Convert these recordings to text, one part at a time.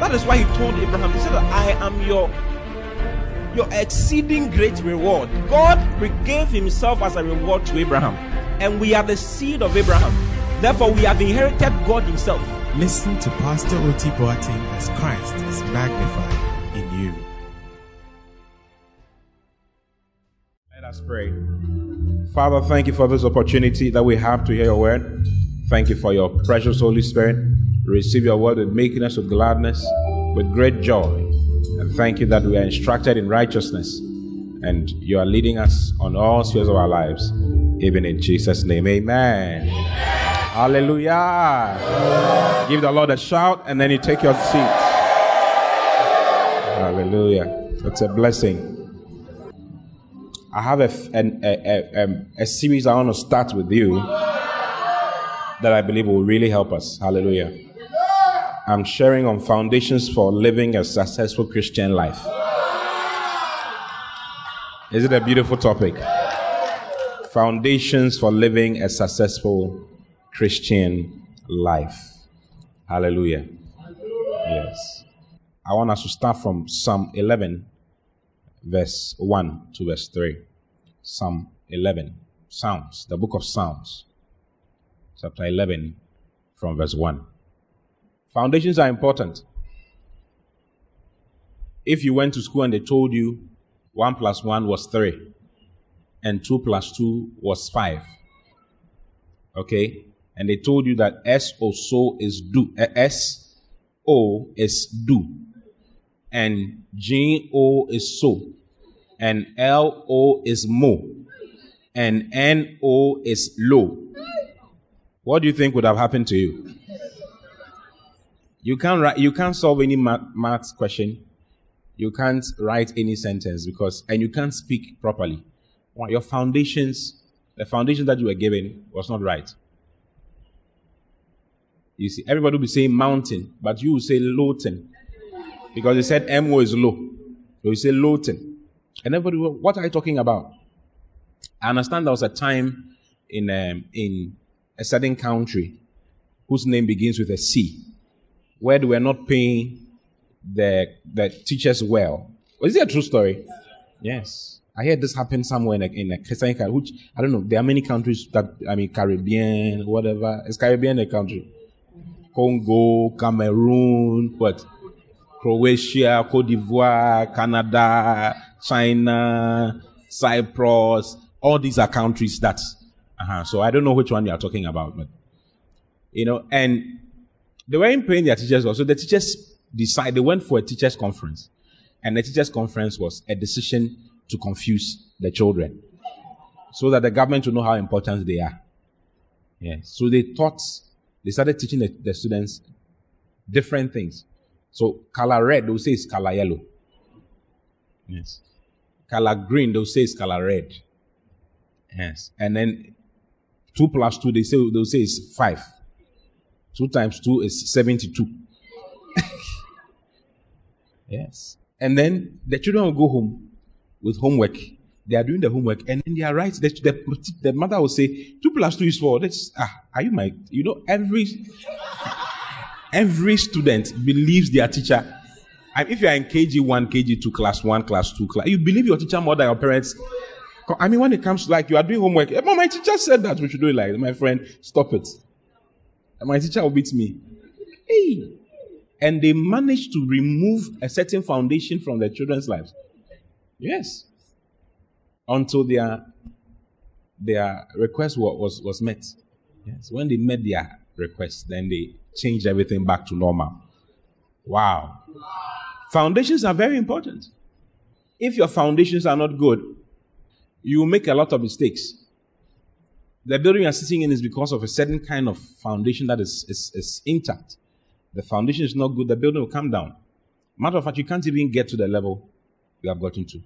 that is why He told Abraham, He said, I am your your exceeding great reward. God gave Himself as a reward to Abraham, and we are the seed of Abraham. Therefore, we have inherited God Himself. Listen to Pastor Oti Boateng as Christ is magnified in you. Let us pray. Father, thank you for this opportunity that we have to hear your word. Thank you for your precious Holy Spirit. Receive your word with meekness, with gladness, with great joy. And thank you that we are instructed in righteousness and you are leading us on all spheres of our lives, even in Jesus' name. Amen. Hallelujah. Give the Lord a shout and then you take your seat. Hallelujah. It's a blessing. I have a, a, a, um, a series I want to start with you that I believe will really help us. Hallelujah. I'm sharing on foundations for living a successful Christian life. Is it a beautiful topic? Foundations for living a successful Christian life. Hallelujah. Yes. I want us to start from Psalm 11, verse 1 to verse 3. Psalm 11. Psalms, the book of Psalms, chapter 11, from verse 1. Foundations are important. If you went to school and they told you 1 plus 1 was 3, and 2 plus 2 was 5, okay, and they told you that S O so is do, uh, S O is do, and G O is so, and L O is mo, and N O is low. What do you think would have happened to you? You can't write, you can't solve any math, question. You can't write any sentence because, and you can't speak properly. Your foundations, the foundation that you were given was not right. You see, everybody will be saying mountain, but you will say Lowton. Because they said MO is low. So you say Lowton. And everybody, will, what are you talking about? I understand there was a time in, um, in a certain country whose name begins with a C, where they were not paying the, the teachers well. Is it a true story? Yes. I heard this happen somewhere in a, in a Christian country, which I don't know. There are many countries that, I mean, Caribbean, whatever. Is Caribbean a country? Congo, Cameroon, what? Croatia, Cote d'Ivoire, Canada, China, Cyprus. All these are countries that. Uh-huh. So I don't know which one you are talking about, but you know, and they weren't paying their teachers well. So the teachers decided they went for a teachers conference, and the teachers conference was a decision to confuse the children, so that the government will know how important they are. Yes. So they taught they started teaching the, the students different things. So color red, they'll say it's color yellow. Yes. Color green, they'll say it's color red. Yes. And then two plus two, they say they'll say it's five. Two times two is seventy-two. yes. And then the children will go home with homework. They are doing the homework, and then they are right. The, the, the mother will say, two plus two is four. That's ah, are you my you know, every every student believes their teacher. And if you are in KG one, KG two, class one, class two, class, you believe your teacher more than your parents. I mean, when it comes to like you are doing homework, eh, my teacher said that we should do it like my friend, stop it. And my teacher will beat me. Hey. And they managed to remove a certain foundation from their children's lives. Yes. Until their their request was, was, was met. Yes. When they met their request, then they changed everything back to normal. Wow. Foundations are very important. If your foundations are not good, you will make a lot of mistakes. The building you are sitting in is because of a certain kind of foundation that is, is, is intact. The foundation is not good, the building will come down. Matter of fact, you can't even get to the level you have gotten to.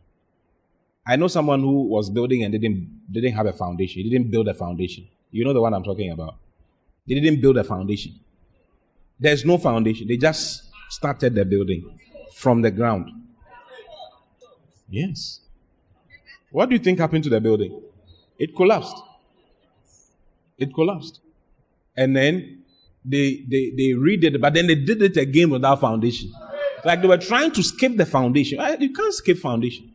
I know someone who was building and didn't didn't have a foundation. He didn't build a foundation. You know the one I'm talking about. They didn't build a foundation. There's no foundation. They just started the building from the ground. Yes. What do you think happened to the building? It collapsed. It collapsed. And then they they they redid it, but then they did it again without foundation. Like they were trying to skip the foundation. You can't skip foundation.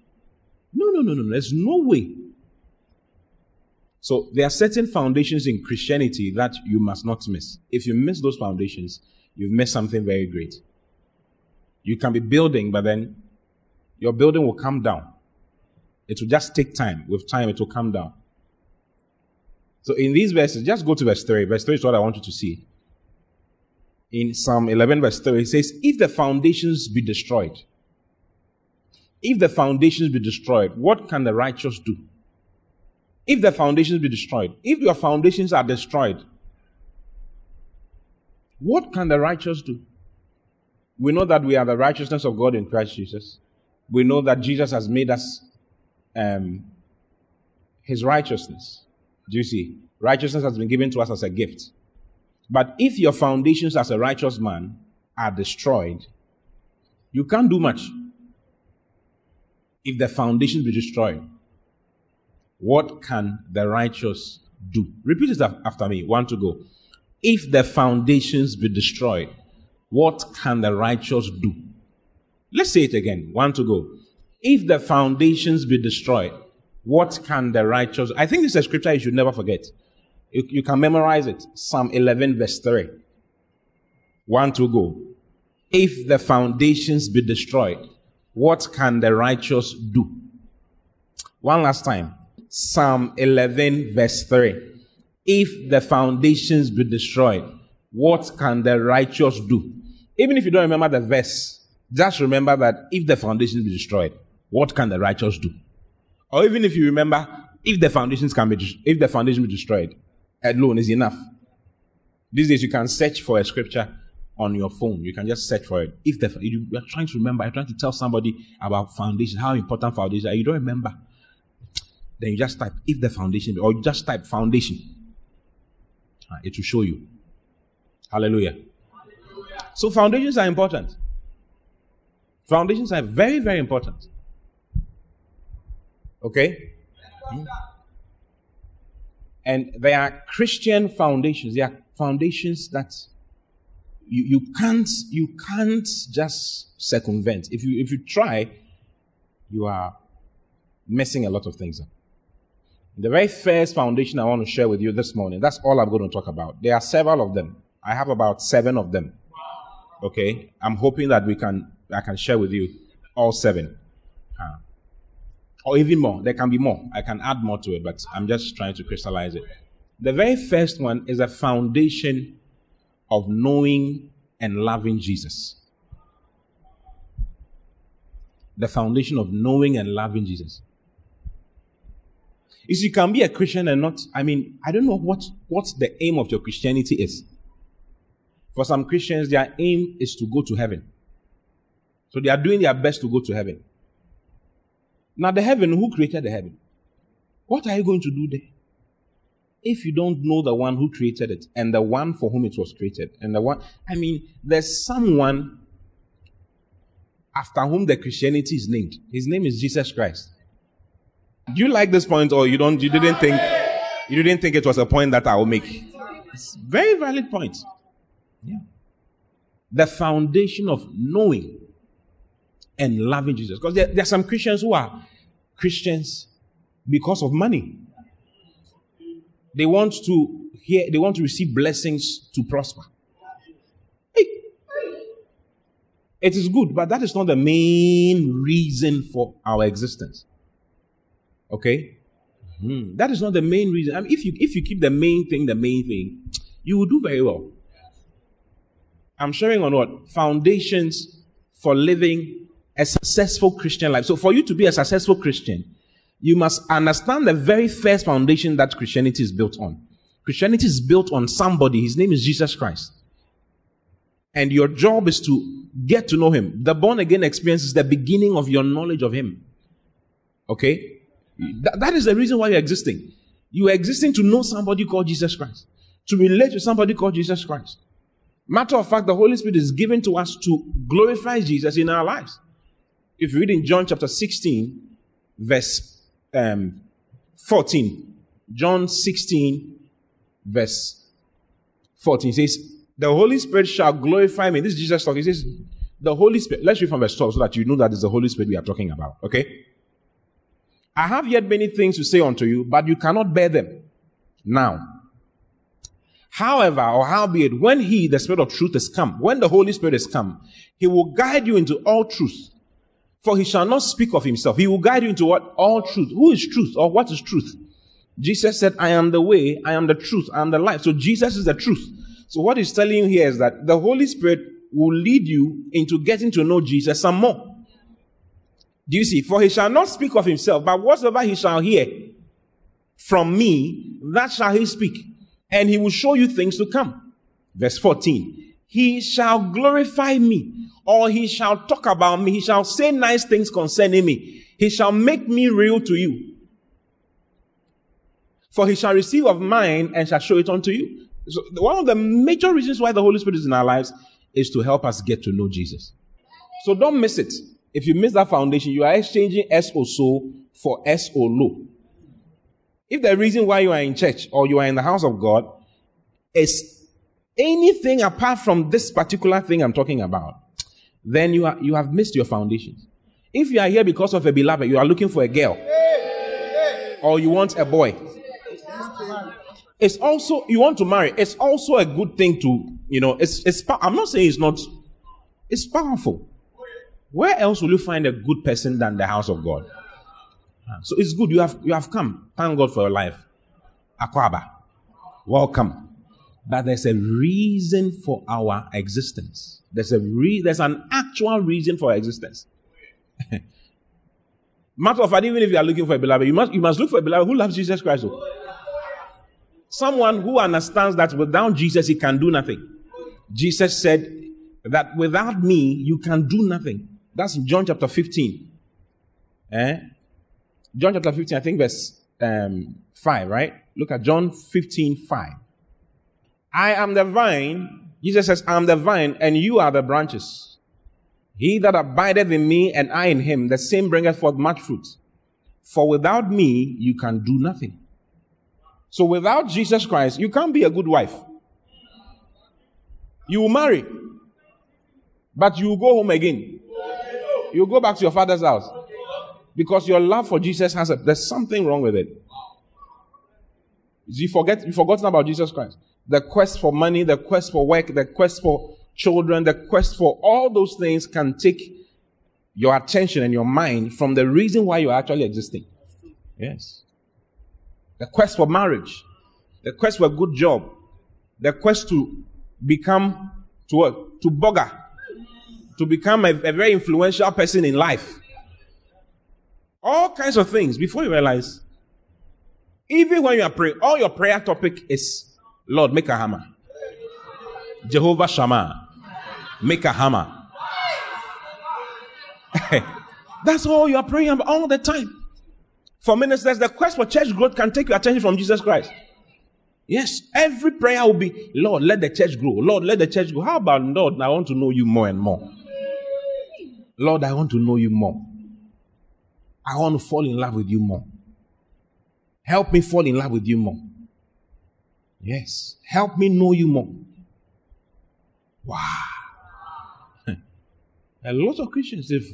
No, no, no, no. There's no way. So there are certain foundations in Christianity that you must not miss. If you miss those foundations, you've missed something very great. You can be building, but then your building will come down. It will just take time. With time, it will come down. So in these verses, just go to verse 3. Verse 3 is what I want you to see. In Psalm 11, verse 3, it says, If the foundations be destroyed, if the foundations be destroyed, what can the righteous do? If the foundations be destroyed, if your foundations are destroyed, what can the righteous do? We know that we are the righteousness of God in Christ Jesus. We know that Jesus has made us um, his righteousness. Do you see? Righteousness has been given to us as a gift. But if your foundations as a righteous man are destroyed, you can't do much. If the foundations be destroyed, what can the righteous do? Repeat it after me. One to go. If the foundations be destroyed, what can the righteous do? Let's say it again. One to go. If the foundations be destroyed, what can the righteous? I think this is a scripture you should never forget. You, you can memorize it. Psalm 11, verse 3. One to go. If the foundations be destroyed, what can the righteous do? One last time. Psalm 11, verse 3. If the foundations be destroyed, what can the righteous do? Even if you don't remember the verse, just remember that if the foundations be destroyed, what can the righteous do? Or even if you remember, if the foundations can be, if the foundation be destroyed, alone is enough. These days you can search for a scripture on your phone. You can just search for it. If the, you are trying to remember, you're trying to tell somebody about foundation, how important foundation, you don't remember, then you just type if the foundation, or you just type foundation. Ah, it will show you. Hallelujah. So foundations are important. Foundations are very, very important. Okay? Hmm? And they are Christian foundations. They are foundations that you, you can't you can't just circumvent. If you if you try, you are messing a lot of things up. The very first foundation I want to share with you this morning, that's all I'm going to talk about. There are several of them. I have about seven of them. Okay? I'm hoping that we can I can share with you all seven. Uh, or even more. There can be more. I can add more to it, but I'm just trying to crystallize it. The very first one is a foundation of knowing and loving Jesus. The foundation of knowing and loving Jesus. You see, you can be a Christian and not, I mean, I don't know what, what the aim of your Christianity is. For some Christians, their aim is to go to heaven. So they are doing their best to go to heaven. Now, the heaven, who created the heaven? What are you going to do there? If you don't know the one who created it and the one for whom it was created, and the one, I mean, there's someone after whom the Christianity is named. His name is Jesus Christ. Do you like this point, or you don't? You didn't think you didn't think it was a point that I will make? It's very valid point. Yeah. The foundation of knowing and loving Jesus. Because there, there are some Christians who are Christians because of money. They want to hear, they want to receive blessings to prosper. Hey. It is good, but that is not the main reason for our existence. Okay? Mm-hmm. That is not the main reason. I mean, if you if you keep the main thing the main thing, you will do very well. I'm sharing on what? Foundations for living a successful Christian life. So for you to be a successful Christian, you must understand the very first foundation that Christianity is built on. Christianity is built on somebody. His name is Jesus Christ. And your job is to get to know Him. The born again experience is the beginning of your knowledge of Him. Okay? That, is the reason why you're existing. You are existing to know somebody called Jesus Christ, to relate to somebody called Jesus Christ. Matter of fact, the Holy Spirit is given to us to glorify Jesus in our lives. If you read in John chapter 16, verse um, 14, John 16, verse 14 says, The Holy Spirit shall glorify me. This is Jesus talking. He says, The Holy Spirit. Let's read from verse 12 so that you know that it's the Holy Spirit we are talking about. Okay? I have yet many things to say unto you, but you cannot bear them now. However, or howbeit, when he, the Spirit of truth, is come, when the Holy Spirit is come, he will guide you into all truth. For he shall not speak of himself. He will guide you into what? All truth. Who is truth? Or what is truth? Jesus said, I am the way, I am the truth, I am the life. So Jesus is the truth. So what he's telling you here is that the Holy Spirit will lead you into getting to know Jesus some more. Do you see? For he shall not speak of himself, but whatsoever he shall hear from me, that shall he speak. And he will show you things to come. Verse 14. He shall glorify me, or he shall talk about me. He shall say nice things concerning me. He shall make me real to you. For he shall receive of mine and shall show it unto you. So one of the major reasons why the Holy Spirit is in our lives is to help us get to know Jesus. So don't miss it. If you miss that foundation, you are exchanging S O so for S O lo. If the reason why you are in church or you are in the house of God is anything apart from this particular thing I'm talking about, then you, are, you have missed your foundations. If you are here because of a beloved, you are looking for a girl, or you want a boy, it's also you want to marry. It's also a good thing to you know. It's it's. I'm not saying it's not. It's powerful. Where else will you find a good person than the house of God? So it's good you have you have come. Thank God for your life. Akwaba, welcome. But there's a reason for our existence. There's a re- there's an actual reason for existence. Matter of fact, even if you are looking for a beloved, you must you must look for a beloved who loves Jesus Christ. Someone who understands that without Jesus, he can do nothing. Jesus said that without me, you can do nothing. That's John chapter 15. Eh? John chapter 15, I think verse um, 5, right? Look at John 15, 5. I am the vine. Jesus says, I am the vine, and you are the branches. He that abideth in me, and I in him, the same bringeth forth much fruit. For without me, you can do nothing. So without Jesus Christ, you can't be a good wife. You will marry, but you will go home again. You will go back to your father's house because your love for Jesus has a, there's something wrong with it. You forget, you've forgotten about Jesus Christ. The quest for money, the quest for work, the quest for children, the quest for all those things can take your attention and your mind from the reason why you're actually existing. Yes the quest for marriage, the quest for a good job, the quest to become to what? To bugger, to become a, a very influential person in life. All kinds of things before you realize, even when you are praying, all your prayer topic is Lord, make a hammer. Jehovah Shammah, make a hammer. That's all you are praying about all the time. For ministers, the quest for church growth can take your attention from Jesus Christ. Yes, every prayer will be, Lord, let the church grow. Lord, let the church grow. How about, Lord, I want to know you more and more. Lord, I want to know you more. I want to fall in love with you more. Help me fall in love with you more. Yes, help me know you more. Wow. A lot of Christians, if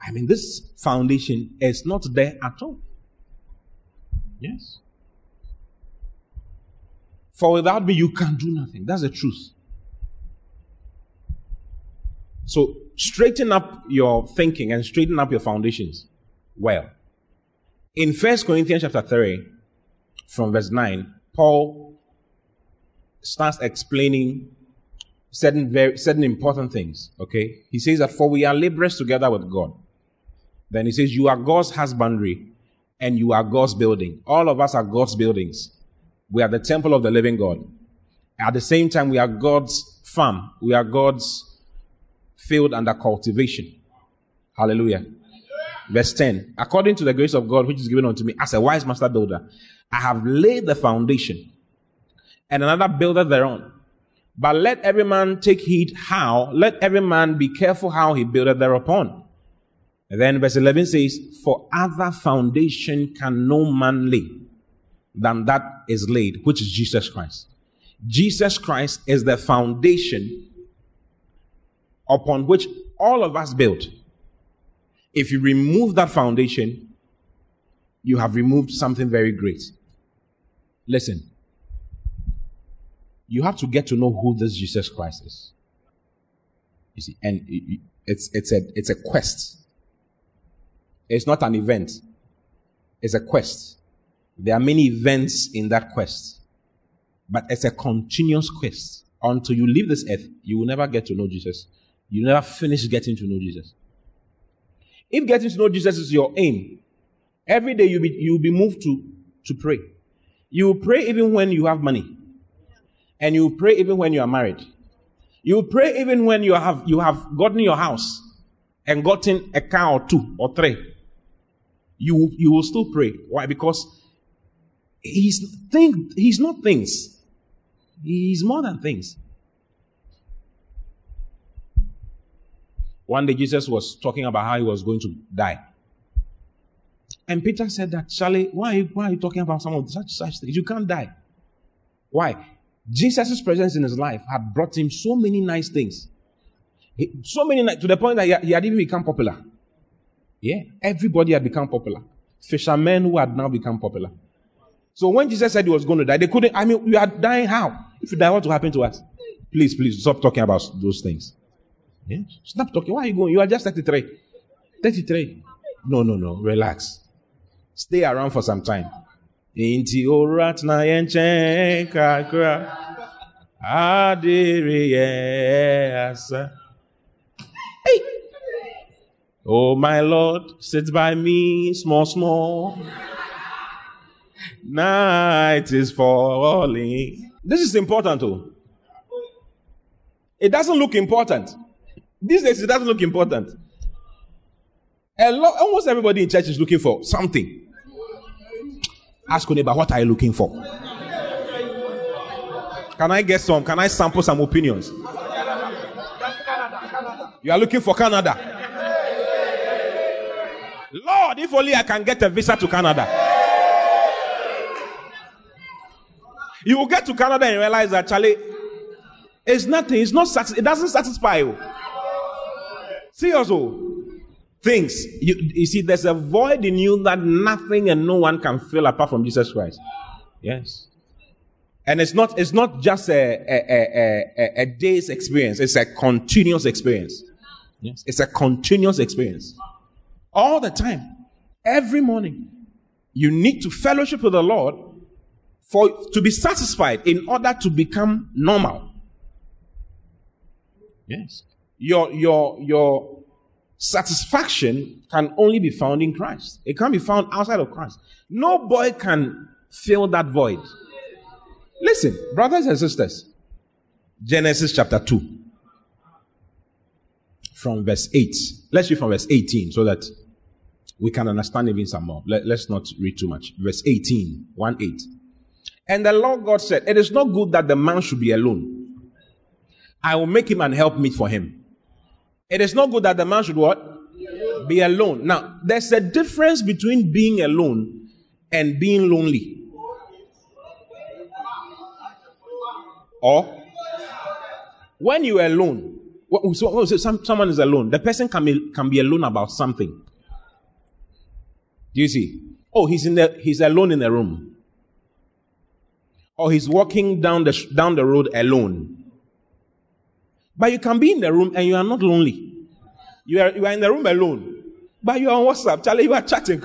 I mean, this foundation is not there at all. Yes. For without me, you can do nothing. That's the truth. So straighten up your thinking and straighten up your foundations well. In First Corinthians chapter 3, from verse 9, Paul starts explaining certain very certain important things. Okay? He says that for we are laborers together with God. Then he says, You are God's husbandry and you are God's building. All of us are God's buildings. We are the temple of the living God. At the same time, we are God's farm. We are God's field under cultivation. Hallelujah. Verse 10. According to the grace of God which is given unto me as a wise master builder, I have laid the foundation and another builder thereon. But let every man take heed how, let every man be careful how he buildeth thereupon. And then verse 11 says, For other foundation can no man lay than that is laid, which is Jesus Christ. Jesus Christ is the foundation upon which all of us build. If you remove that foundation, you have removed something very great. Listen, you have to get to know who this Jesus Christ is. You see, and it's it's a it's a quest. It's not an event. It's a quest. There are many events in that quest, but it's a continuous quest. Until you leave this earth, you will never get to know Jesus. You never finish getting to know Jesus. If getting to know Jesus is your aim, every day you'll be, you'll be moved to, to pray. You will pray even when you have money. And you pray even when you are married. You pray even when you have you have gotten your house and gotten a car or two or three. You you will still pray. Why? Because he's thing he's not things. He's more than things. One day Jesus was talking about how he was going to die. And Peter said that, Charlie, why, why are you talking about some of such such things? You can't die. Why? Jesus' presence in his life had brought him so many nice things. so many to the point that he, he had even become popular. Yeah, everybody had become popular. Fishermen who had now become popular. So when Jesus said he was going to die, they couldn't. I mean, we are dying how? If you die, what will happen to us? Please, please stop talking about those things. Yeah? Stop talking. Why are you going? You are just 33. 33. No, no, no. Relax. Stay around for some time. Inti orat na yenchen kakra. Adiri asa. Hey. Oh, my Lord, sit by me, small, small. Night is falling. This is important, too. It doesn't look important. These days, it doesn't look important. A lot, almost everybody in church is looking for something. Ask your neighbor, what are you looking for? Can I get some? Can I sample some opinions? You are looking for Canada. Lord, if only I can get a visa to Canada. You will get to Canada and realize that Charlie, it's nothing. It's not. It doesn't satisfy you. See Seriously. Oh. Things. You, you see, there's a void in you that nothing and no one can fill apart from Jesus Christ. Yes. And it's not, it's not just a, a, a, a, a day's experience. It's a continuous experience. Yes. It's a continuous experience. All the time. Every morning. You need to fellowship with the Lord for to be satisfied in order to become normal. Yes. Your your your satisfaction can only be found in Christ. It can't be found outside of Christ. No boy can fill that void. Listen, brothers and sisters. Genesis chapter 2. From verse 8. Let's read from verse 18 so that we can understand even some more. Let, us not read too much. Verse 18, 1 8. And the Lord God said, It is not good that the man should be alone. I will make him an helpmeet for him. It is not good that the man should what? Be alone. Now, there's a difference between being alone and being lonely. Or when you are alone, so, oh, so someone is alone, the person can be, can be alone about something. Do you see? Oh, he's in the he's alone in the room. Or he's walking down the down the road alone. But you can be in the room and you are not lonely. You are, you are in the room alone. But you are on WhatsApp. Charlie, you are chatting.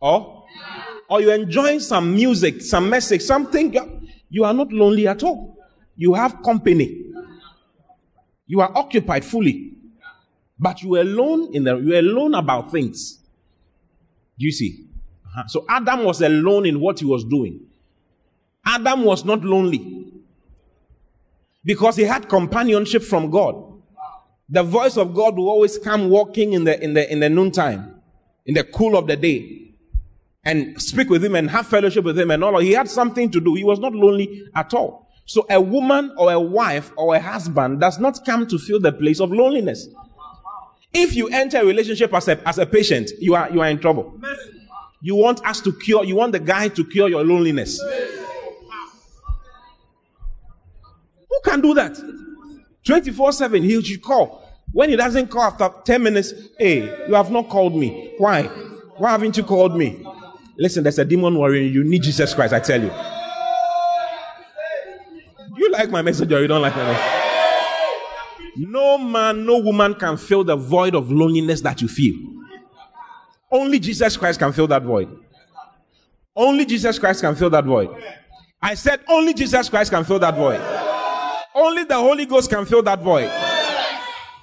Or, or you're enjoying some music, some message, something. You are not lonely at all. You have company. You are occupied fully. But you are alone in the, you are alone about things. Do you see? Uh-huh. So Adam was alone in what he was doing. Adam was not lonely. Because he had companionship from God. The voice of God will always come walking in the in the in the noontime, in the cool of the day, and speak with him and have fellowship with him and all. He had something to do. He was not lonely at all. So a woman or a wife or a husband does not come to fill the place of loneliness. If you enter a relationship as a, as a patient, you are, you are in trouble. You want us to cure, you want the guy to cure your loneliness. Who can do that? 24 7, he should call. When he doesn't call after 10 minutes, hey, you have not called me. Why? Why haven't you called me? Listen, there's a demon worrying you. You need Jesus Christ, I tell you. You like my message or you don't like my message? No man, no woman can fill the void of loneliness that you feel. Only Jesus Christ can fill that void. Only Jesus Christ can fill that void. I said, only Jesus Christ can fill that void. Only the Holy Ghost can fill that void.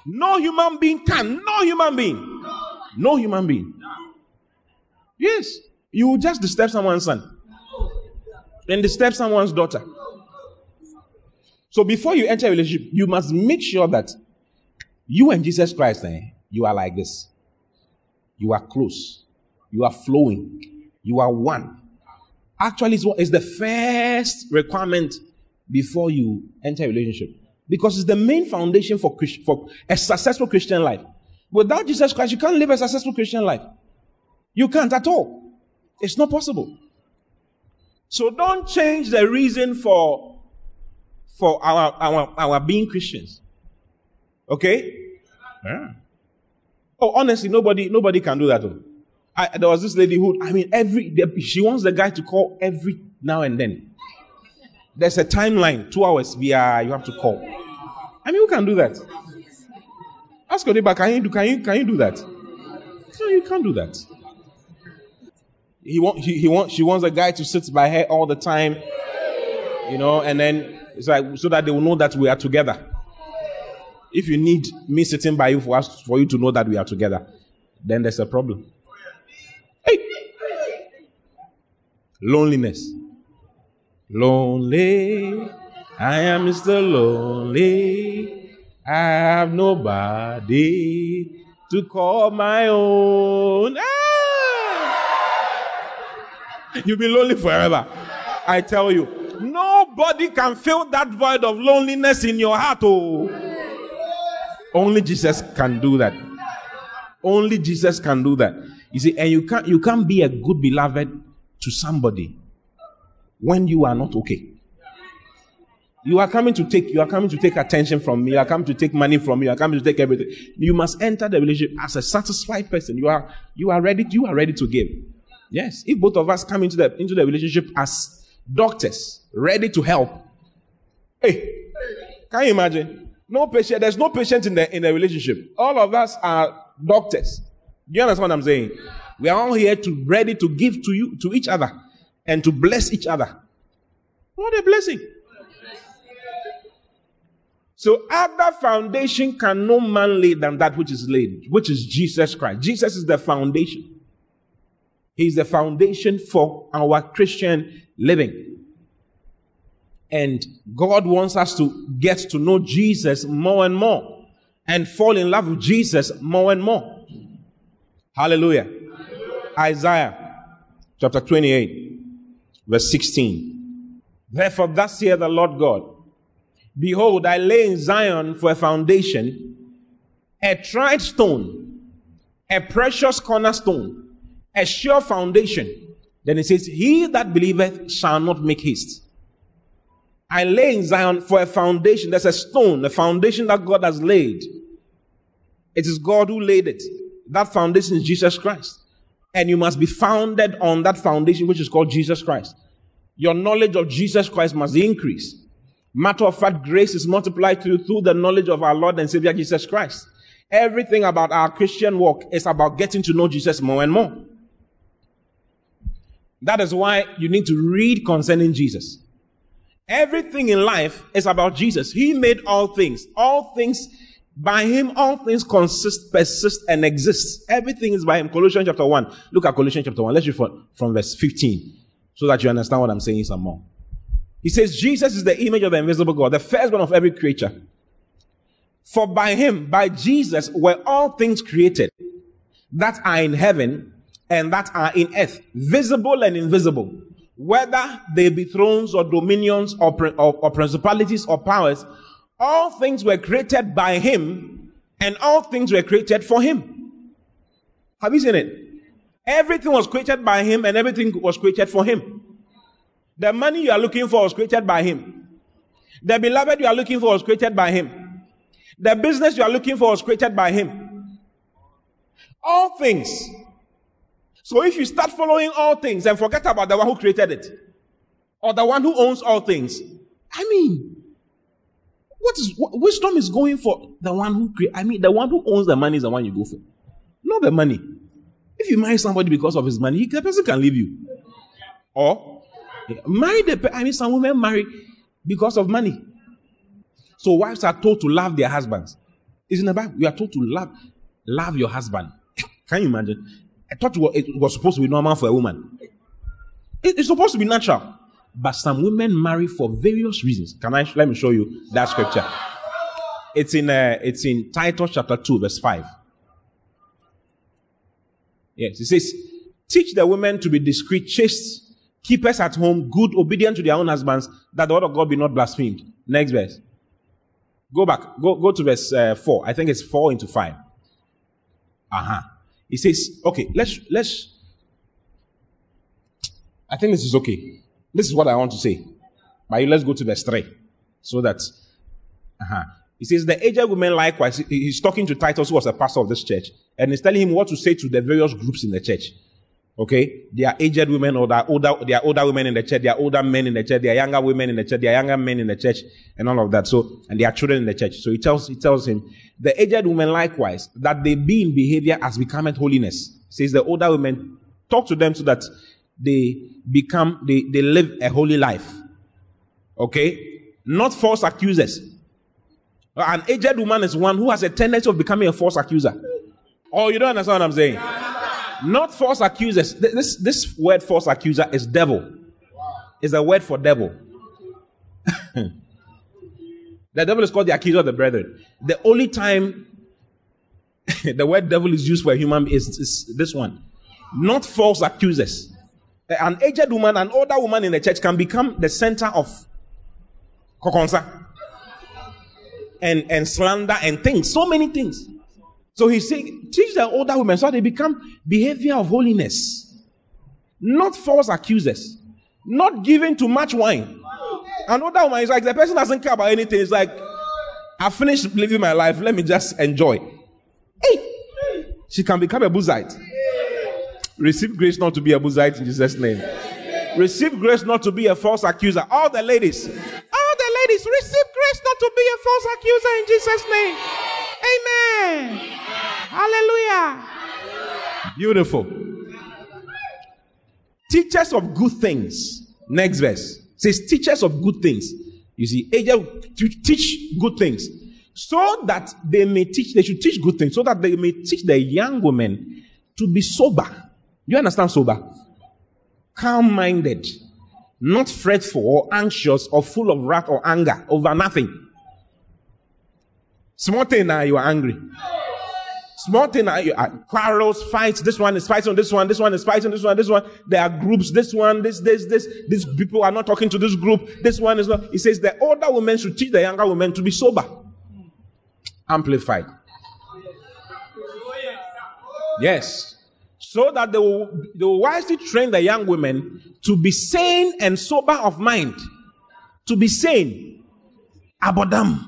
No human being can. No human being. No human being. Yes. You will just disturb someone's son and disturb someone's daughter. So before you enter a relationship, you must make sure that you and Jesus Christ, eh, you are like this. You are close. You are flowing. You are one. Actually, it's the first requirement before you enter a relationship. Because it's the main foundation for, for a successful Christian life. Without Jesus Christ, you can't live a successful Christian life. You can't at all. It's not possible. So don't change the reason for, for our, our, our being Christians. Okay? Yeah. Oh, honestly, nobody, nobody can do that. Though. I, there was this lady who, I mean, every, she wants the guy to call every now and then. There's a timeline, two hours, via, you have to call. I mean, who can do that? Ask your neighbor, can you do, can you, can you do that? No, you can't do that. He want, he, he want, she wants a guy to sit by her all the time, you know, and then it's like so that they will know that we are together. If you need me sitting by you for us, for you to know that we are together, then there's a problem. Hey, loneliness, lonely. I am Mr. Lonely. I have nobody to call my own. Ah! You'll be lonely forever. I tell you, nobody can fill that void of loneliness in your heart. Oh, only Jesus can do that. Only Jesus can do that. You see, and you can't you can't be a good beloved to somebody when you are not okay. You are coming to take you are coming to take attention from me. You are coming to take money from me. You are coming to take everything. You must enter the relationship as a satisfied person. You are you are ready. You are ready to give. Yes, if both of us come into the into the relationship as doctors, ready to help. Hey, can you imagine? No patient. There's no patient in the in the relationship. All of us are doctors. Do you understand what I'm saying? We are all here to ready to give to you to each other and to bless each other. What a blessing! So other foundation can no man lay than that which is laid, which is Jesus Christ. Jesus is the foundation. He is the foundation for our Christian living. And God wants us to get to know Jesus more and more and fall in love with Jesus more and more. Hallelujah. Isaiah chapter 28, verse 16. Therefore, thus saith the Lord God Behold, I lay in Zion for a foundation, a tried stone, a precious cornerstone a sure foundation. Then it says, He that believeth shall not make haste. I lay in Zion for a foundation. There's a stone, a foundation that God has laid. It is God who laid it. That foundation is Jesus Christ. And you must be founded on that foundation, which is called Jesus Christ. Your knowledge of Jesus Christ must increase. Matter of fact, grace is multiplied you through the knowledge of our Lord and Savior Jesus Christ. Everything about our Christian walk is about getting to know Jesus more and more. That is why you need to read concerning Jesus. Everything in life is about Jesus. He made all things. All things, by Him, all things consist, persist, and exist. Everything is by Him. Colossians chapter 1. Look at Colossians chapter 1. Let's read from, from verse 15 so that you understand what I'm saying some more. He says, Jesus is the image of the invisible God, the firstborn of every creature. For by him, by Jesus, were all things created that are in heaven and that are in earth, visible and invisible, whether they be thrones or dominions or, or, or principalities or powers, all things were created by him and all things were created for him. Have you seen it? Everything was created by him and everything was created for him. The money you are looking for was created by him. The beloved you are looking for was created by him. The business you are looking for was created by him. All things. So if you start following all things and forget about the one who created it, or the one who owns all things, I mean, what is what, wisdom is going for the one who create? I mean, the one who owns the money is the one you go for, not the money. If you marry somebody because of his money, he, the person can leave you. Or marry the I mean, some women marry because of money. So wives are told to love their husbands. Isn't the Bible? You are told to love love your husband. Can you imagine? I thought it was supposed to be normal for a woman. It's supposed to be natural. But some women marry for various reasons. Can I let me show you that scripture? It's in uh, it's in Titus chapter 2, verse 5. Yes, it says, teach the women to be discreet, chaste, keepers at home, good, obedient to their own husbands, that the word of God be not blasphemed. Next verse. Go back. Go, go to verse uh, 4. I think it's 4 into 5. Uh-huh. He says, okay, let's, let's, I think this is okay. This is what I want to say. But let's go to verse 3. So that, uh-huh. He says, the aged women likewise, he's talking to Titus, who was a pastor of this church, and he's telling him what to say to the various groups in the church. Okay? They are aged women or they are older, they are older women in the church, they are older men in the church, they are younger women in the church, they are younger men in the church, and all of that. So, and they are children in the church. So he tells, he tells him, the aged women likewise, that they be in behavior as becometh holiness. Says the older women, talk to them so that they become, they, they live a holy life. Okay? Not false accusers uh, an aged woman is one who has a tendency of becoming a false accuser. Oh, you don't understand what I'm saying? Not false accusers. This, this word false accuser is devil. Is a word for devil. the devil is called the accuser of the brethren. The only time the word devil is used for a human is, is this one. Not false accusers. An aged woman, an older woman in the church can become the center of kokonsa and, and slander and things, so many things. So he's saying, teach the older women so they become behavior of holiness, not false accusers, not giving too much wine. An older woman is like, the person doesn't care about anything. It's like, I finished living my life, let me just enjoy. Hey, she can become a Buzite. Receive grace not to be a Buzite in Jesus' name. Receive grace not to be a false accuser. All the ladies, all the ladies, receive grace not to be a false accuser in Jesus' name. Amen. Hallelujah. Beautiful. Teachers of good things. Next verse says, teachers of good things. You see, angel to teach good things so that they may teach, they should teach good things so that they may teach the young women to be sober. You understand sober? Calm minded not fretful or anxious or full of wrath or anger over nothing. Small thing now you are angry. Small thing now you are quarrels, fights. This one is fighting this one. This one is fighting this one. This one. There are groups. This one, this, this, this. These people are not talking to this group. This one is not. He says the older women should teach the younger women to be sober. Amplified. Yes so that they will, they will wisely train the young women to be sane and sober of mind. To be sane. Abodam.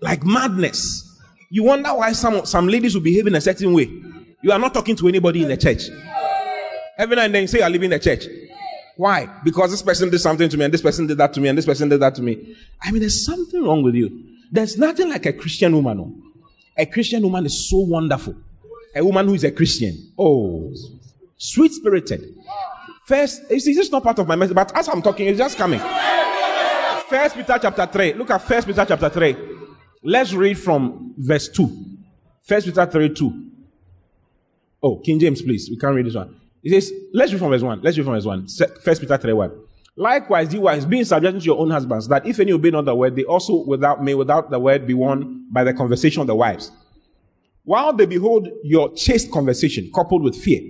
Like madness. You wonder why some, some ladies will behave in a certain way. You are not talking to anybody in the church. Every now and then you say you are leaving the church. Why? Because this person did something to me, and this person did that to me, and this person did that to me. I mean, there's something wrong with you. There's nothing like a Christian woman. No? A Christian woman is so wonderful a woman who is a Christian. Oh, sweet spirited. First, see, this not part of my message, but as I'm talking, it's just coming. First Peter chapter 3. Look at First Peter chapter 3. Let's read from verse 2. First Peter 3 2. Oh, King James, please. We can't read this one. It says, let's read from verse 1. Let's read from verse 1. First Peter 3 1. Likewise, you wives, be in subjection to your own husbands, that if any obey not the word, they also without may without the word be won by the conversation of the wives. While they behold your chaste conversation coupled with fear.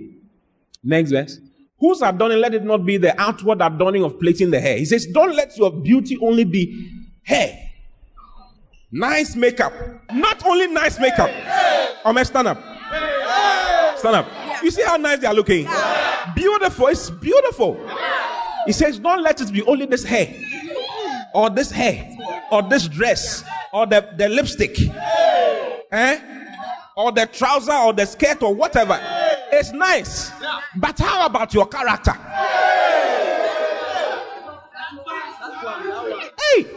Next verse. Whose adorning, let it not be the outward adorning of plaiting the hair. He says, Don't let your beauty only be hair. Nice makeup. Not only nice makeup. Oh, man, stand up. Stand up. You see how nice they are looking? Beautiful. It's beautiful. He says, Don't let it be only this hair, or this hair, or this dress, or the, the lipstick, eh? Or the trouser, or the skirt, or whatever. It's nice. But how about your character? Hey,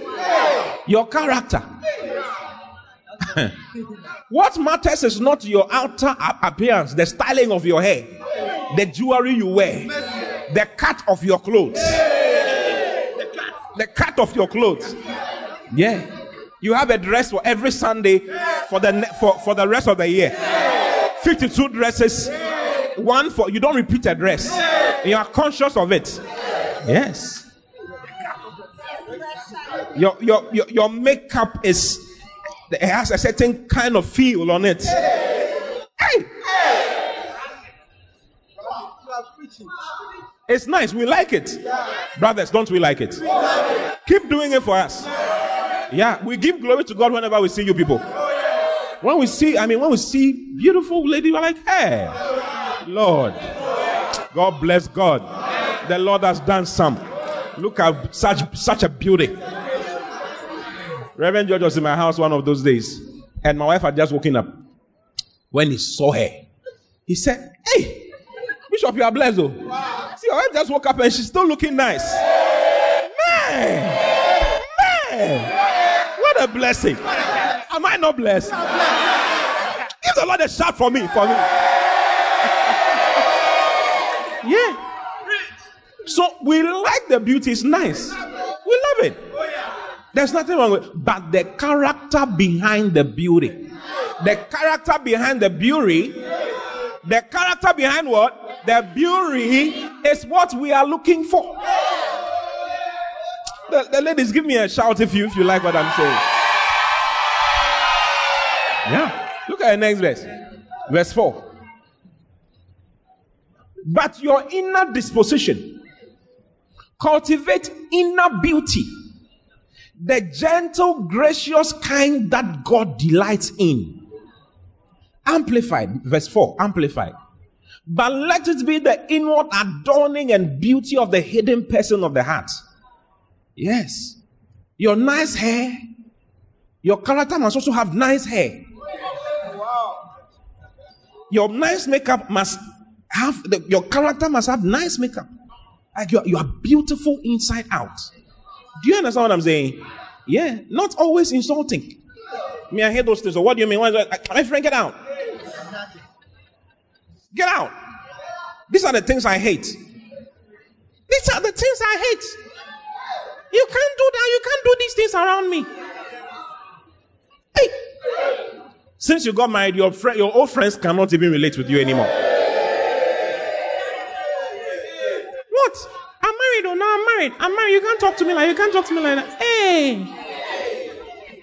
your character. what matters is not your outer appearance, the styling of your hair, the jewelry you wear, the cut of your clothes. The cut of your clothes. Yeah. You have a dress for every Sunday for the for, for the rest of the year. 52 dresses. One for you don't repeat a dress. You are conscious of it. Yes. Your your your, your makeup is it has a certain kind of feel on it. Hey! It's nice. We like it. Brothers, don't we like it? Keep doing it for us. Yeah, we give glory to God whenever we see you people. When we see, I mean, when we see beautiful lady, we're like, hey, Lord, God bless God. The Lord has done some. Look at such such a beauty. Reverend George was in my house one of those days, and my wife had just woken up. When he saw her, he said, Hey, Bishop, you are blessed though. See, your wife just woke up and she's still looking nice. Man, man, blessing. Am I not blessed? Give the Lord a shout for me, for me. yeah. So we like the beauty, it's nice. We love it. There's nothing wrong with it. But the character behind the beauty. The character behind the beauty. The character behind what? The beauty is what we are looking for. The, the ladies, give me a shout if you if you like what I'm saying. Yeah. Look at the next verse. Verse 4. But your inner disposition cultivate inner beauty the gentle, gracious kind that God delights in. Amplified, verse 4, amplified. But let it be the inward adorning and beauty of the hidden person of the heart. Yes. Your nice hair, your character must also have nice hair. Your nice makeup must have, the, your character must have nice makeup. Like you are, you are beautiful inside out. Do you understand what I'm saying? Yeah, not always insulting. Me, I hear those things. So what do you mean? My friend, get out. Get out. These are the things I hate. These are the things I hate. You can't do that. You can't do these things around me. Hey. Since you got married, your your old friends cannot even relate with you anymore. What? I'm married or oh, no, I'm married. I'm married. You can't talk to me like you can't talk to me like that. Hey.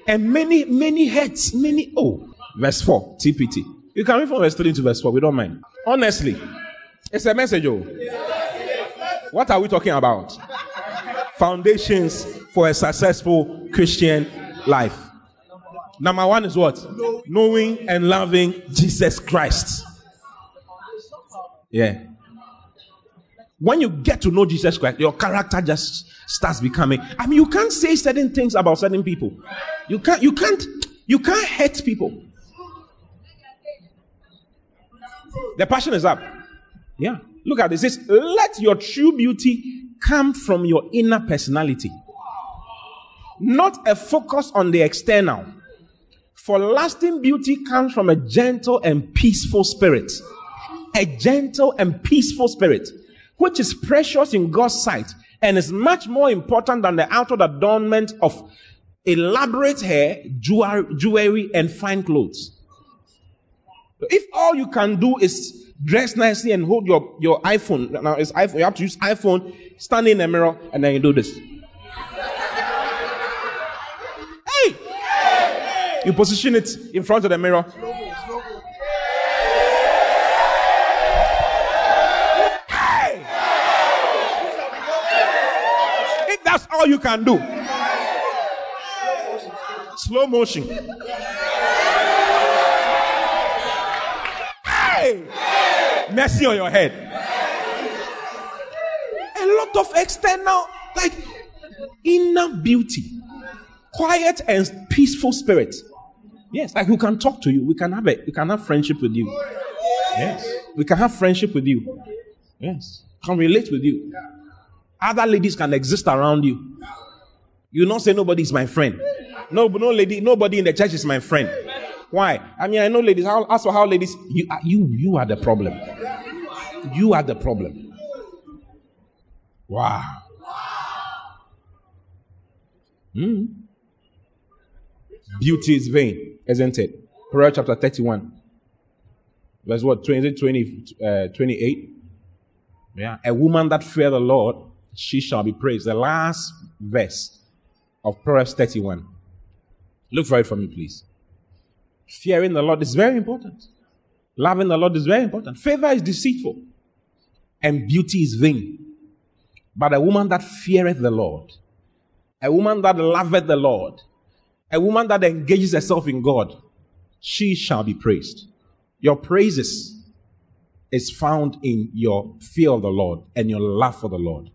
And many, many heads, many oh. Verse 4, TPT. You can read from verse 3 to verse 4. We don't mind. Honestly, it's a message, oh. What are we talking about? Foundations for a successful Christian life. Number one is what? Knowing and loving Jesus Christ. Yeah. When you get to know Jesus Christ, your character just starts becoming. I mean, you can't say certain things about certain people. You can't. You can't. You can't hate people. The passion is up. Yeah. Look at this. It says, let your true beauty come from your inner personality, not a focus on the external. For lasting beauty comes from a gentle and peaceful spirit. A gentle and peaceful spirit, which is precious in God's sight and is much more important than the outward adornment of elaborate hair, jewelry, and fine clothes. If all you can do is dress nicely and hold your, your iPhone. Now it's iPhone. You have to use iPhone, stand in the mirror, and then you do this. You position it in front of the mirror. Hey! If that's all you can do, slow motion. Hey! Mercy on your head. A lot of external, like inner beauty, quiet and peaceful spirit. Yes, like we can talk to you. We can have we can have friendship with you. Yes, we can have friendship with you. Yes, can relate with you. Other ladies can exist around you. You not say nobody is my friend. No, no lady, nobody in the church is my friend. Why? I mean, I know ladies. How, as for how ladies, you, you, you are the problem. You are the problem. Wow. Mm. Beauty is vain, isn't it? Proverbs chapter 31. Verse what? 20, 20, uh, 28. Yeah. A woman that fear the Lord, she shall be praised. The last verse of Proverbs 31. Look for it for me, please. Fearing the Lord is very important. Loving the Lord is very important. Favor is deceitful, and beauty is vain. But a woman that feareth the Lord, a woman that loveth the Lord, a woman that engages herself in God, she shall be praised. Your praises is found in your fear of the Lord and your love for the Lord.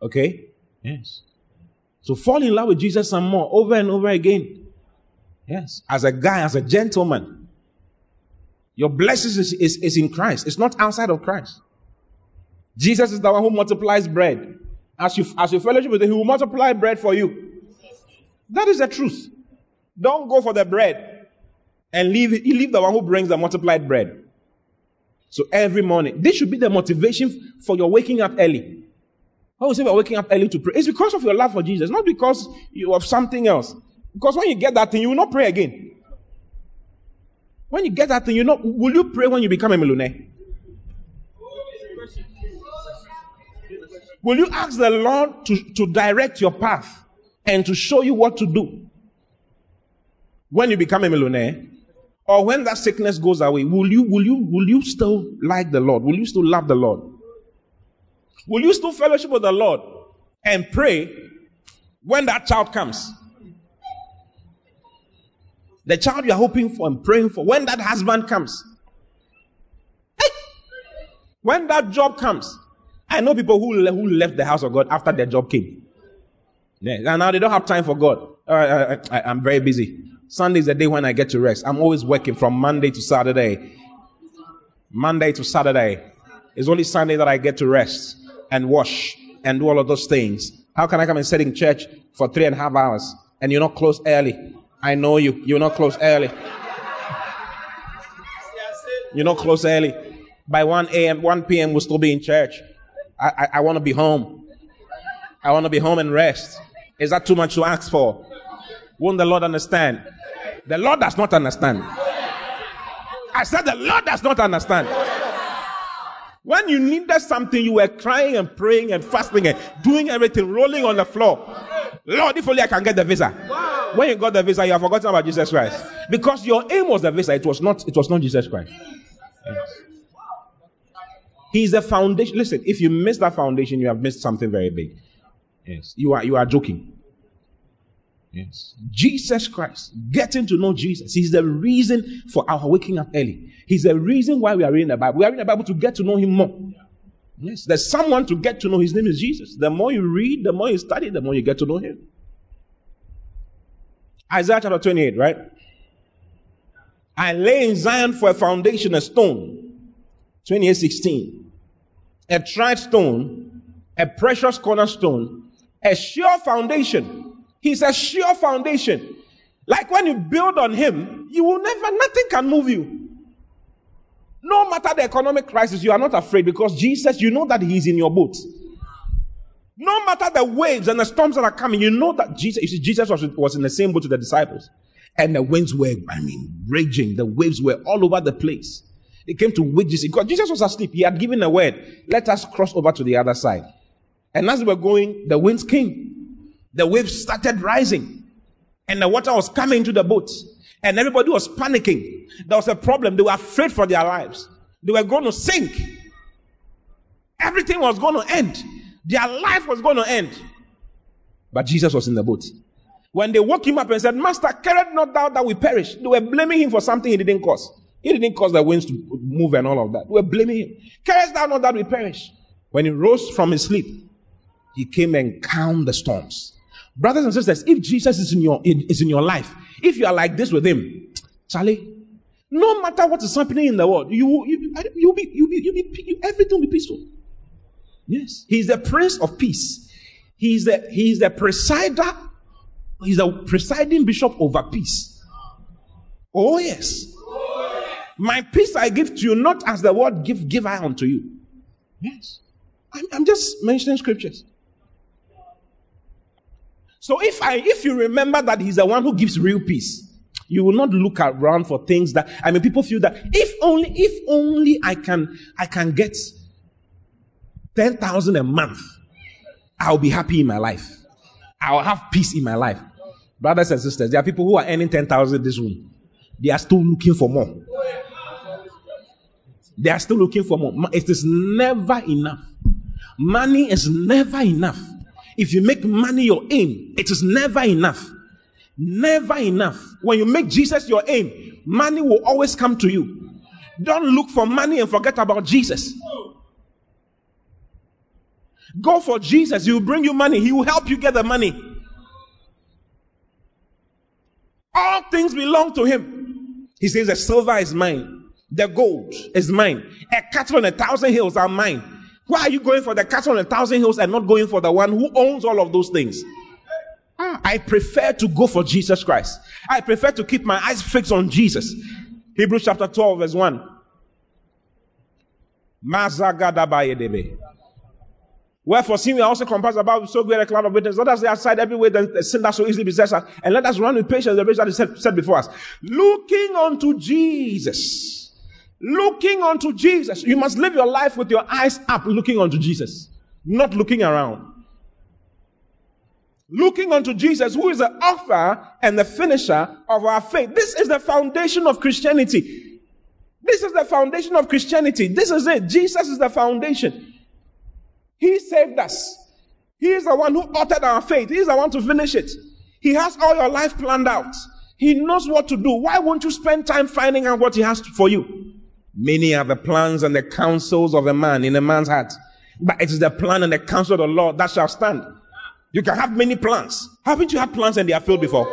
Okay? Yes. So fall in love with Jesus some more, over and over again. Yes. As a guy, as a gentleman. Your blessings is, is, is in Christ. It's not outside of Christ. Jesus is the one who multiplies bread. As you, as you fellowship with him, he will multiply bread for you. That is the truth. Don't go for the bread and leave, leave the one who brings the multiplied bread. So every morning, this should be the motivation for your waking up early. Why would say we're waking up early to pray? It's because of your love for Jesus, not because you have something else. Because when you get that thing, you will not pray again. When you get that thing, you know, will you pray when you become a millionaire? Will you ask the Lord to, to direct your path and to show you what to do when you become a millionaire? Or when that sickness goes away, will you, will you, will you still like the Lord? Will you still love the Lord? Will you still fellowship with the Lord and pray when that child comes? The child you are hoping for and praying for, when that husband comes, when that job comes, I know people who, who left the house of God after their job came. Yeah, now they don't have time for God. I, I, I'm very busy. Sunday is the day when I get to rest. I'm always working from Monday to Saturday. Monday to Saturday. It's only Sunday that I get to rest and wash and do all of those things. How can I come and sit in church for three and a half hours and you're not close early? I know you. You're not close early. You're not close early. By 1 a.m., 1 p.m., we'll still be in church. I, I, I want to be home. I want to be home and rest. Is that too much to ask for? Won't the Lord understand? The Lord does not understand. I said the Lord does not understand. When you needed something, you were crying and praying and fasting and doing everything, rolling on the floor. Lord, if only I can get the visa. When you got the visa, you have forgotten about Jesus Christ. Because your aim was the visa, it was not, it was not Jesus Christ. He's the foundation. Listen, if you miss that foundation, you have missed something very big. Yes. You are you are joking. Yes. Jesus Christ, getting to know Jesus, He's the reason for our waking up early. He's the reason why we are reading the Bible. We are reading the Bible to get to know Him more. Yes, there's someone to get to know. His name is Jesus. The more you read, the more you study, the more you get to know Him. Isaiah chapter 28, right? I lay in Zion for a foundation, a stone. 28, 16. A tried stone, a precious cornerstone, a sure foundation. He's a sure foundation. Like when you build on him, you will never, nothing can move you. No matter the economic crisis, you are not afraid because Jesus, you know that He's in your boat. No matter the waves and the storms that are coming, you know that Jesus, you see, Jesus was, was in the same boat with the disciples. And the winds were, I mean, raging. The waves were all over the place. They came to wake Jesus because Jesus was asleep. He had given a word. Let us cross over to the other side. And as we were going, the winds came. The waves started rising. And the water was coming into the boat. And everybody was panicking. There was a problem. They were afraid for their lives. They were going to sink. Everything was going to end. Their life was going to end. But Jesus was in the boat. When they woke him up and said, Master, carried not thou that we perish? They were blaming him for something he didn't cause. He didn't cause the winds to move and all of that. They were blaming him. Carest thou not that we perish? When he rose from his sleep, he came and calmed the storms. Brothers and sisters, if Jesus is in your is in your life, if you are like this with him, Charlie, no matter what is happening in the world, you you you'll be you'll be, you'll be you, everything will be peaceful. Yes, he's the Prince of Peace. He's the he's the presider. He's the presiding bishop over peace. Oh yes. My peace I give to you, not as the word give give I unto you. Yes. I'm, I'm just mentioning scriptures. So if I if you remember that he's the one who gives real peace, you will not look around for things that I mean people feel that if only if only I can I can get 10,000 a month, I'll be happy in my life. I'll have peace in my life. Brothers and sisters, there are people who are earning 10,000 in this room. They are still looking for more. They are still looking for more. It is never enough. Money is never enough. If you make money your aim, it is never enough. Never enough. When you make Jesus your aim, money will always come to you. Don't look for money and forget about Jesus. Go for Jesus. He will bring you money. He will help you get the money. All things belong to him. He says, The silver is mine, the gold is mine, a cattle on a thousand hills are mine. Why are you going for the cattle on a thousand hills and not going for the one who owns all of those things? Hmm, I prefer to go for Jesus Christ. I prefer to keep my eyes fixed on Jesus. Hebrews chapter 12, verse 1. Wherefore, seeing we are also compassed about with so great a cloud of witnesses, let us lay aside every way that sin that so easily besets us, and let us run with patience the race that is set before us. Looking unto Jesus Looking unto Jesus. You must live your life with your eyes up, looking unto Jesus, not looking around. Looking unto Jesus, who is the author and the finisher of our faith. This is the foundation of Christianity. This is the foundation of Christianity. This is it. Jesus is the foundation. He saved us. He is the one who authored our faith. He is the one to finish it. He has all your life planned out. He knows what to do. Why won't you spend time finding out what He has for you? Many are the plans and the counsels of a man in a man's heart, but it is the plan and the counsel of the Lord that shall stand. You can have many plans. Haven't you had plans and they are failed before?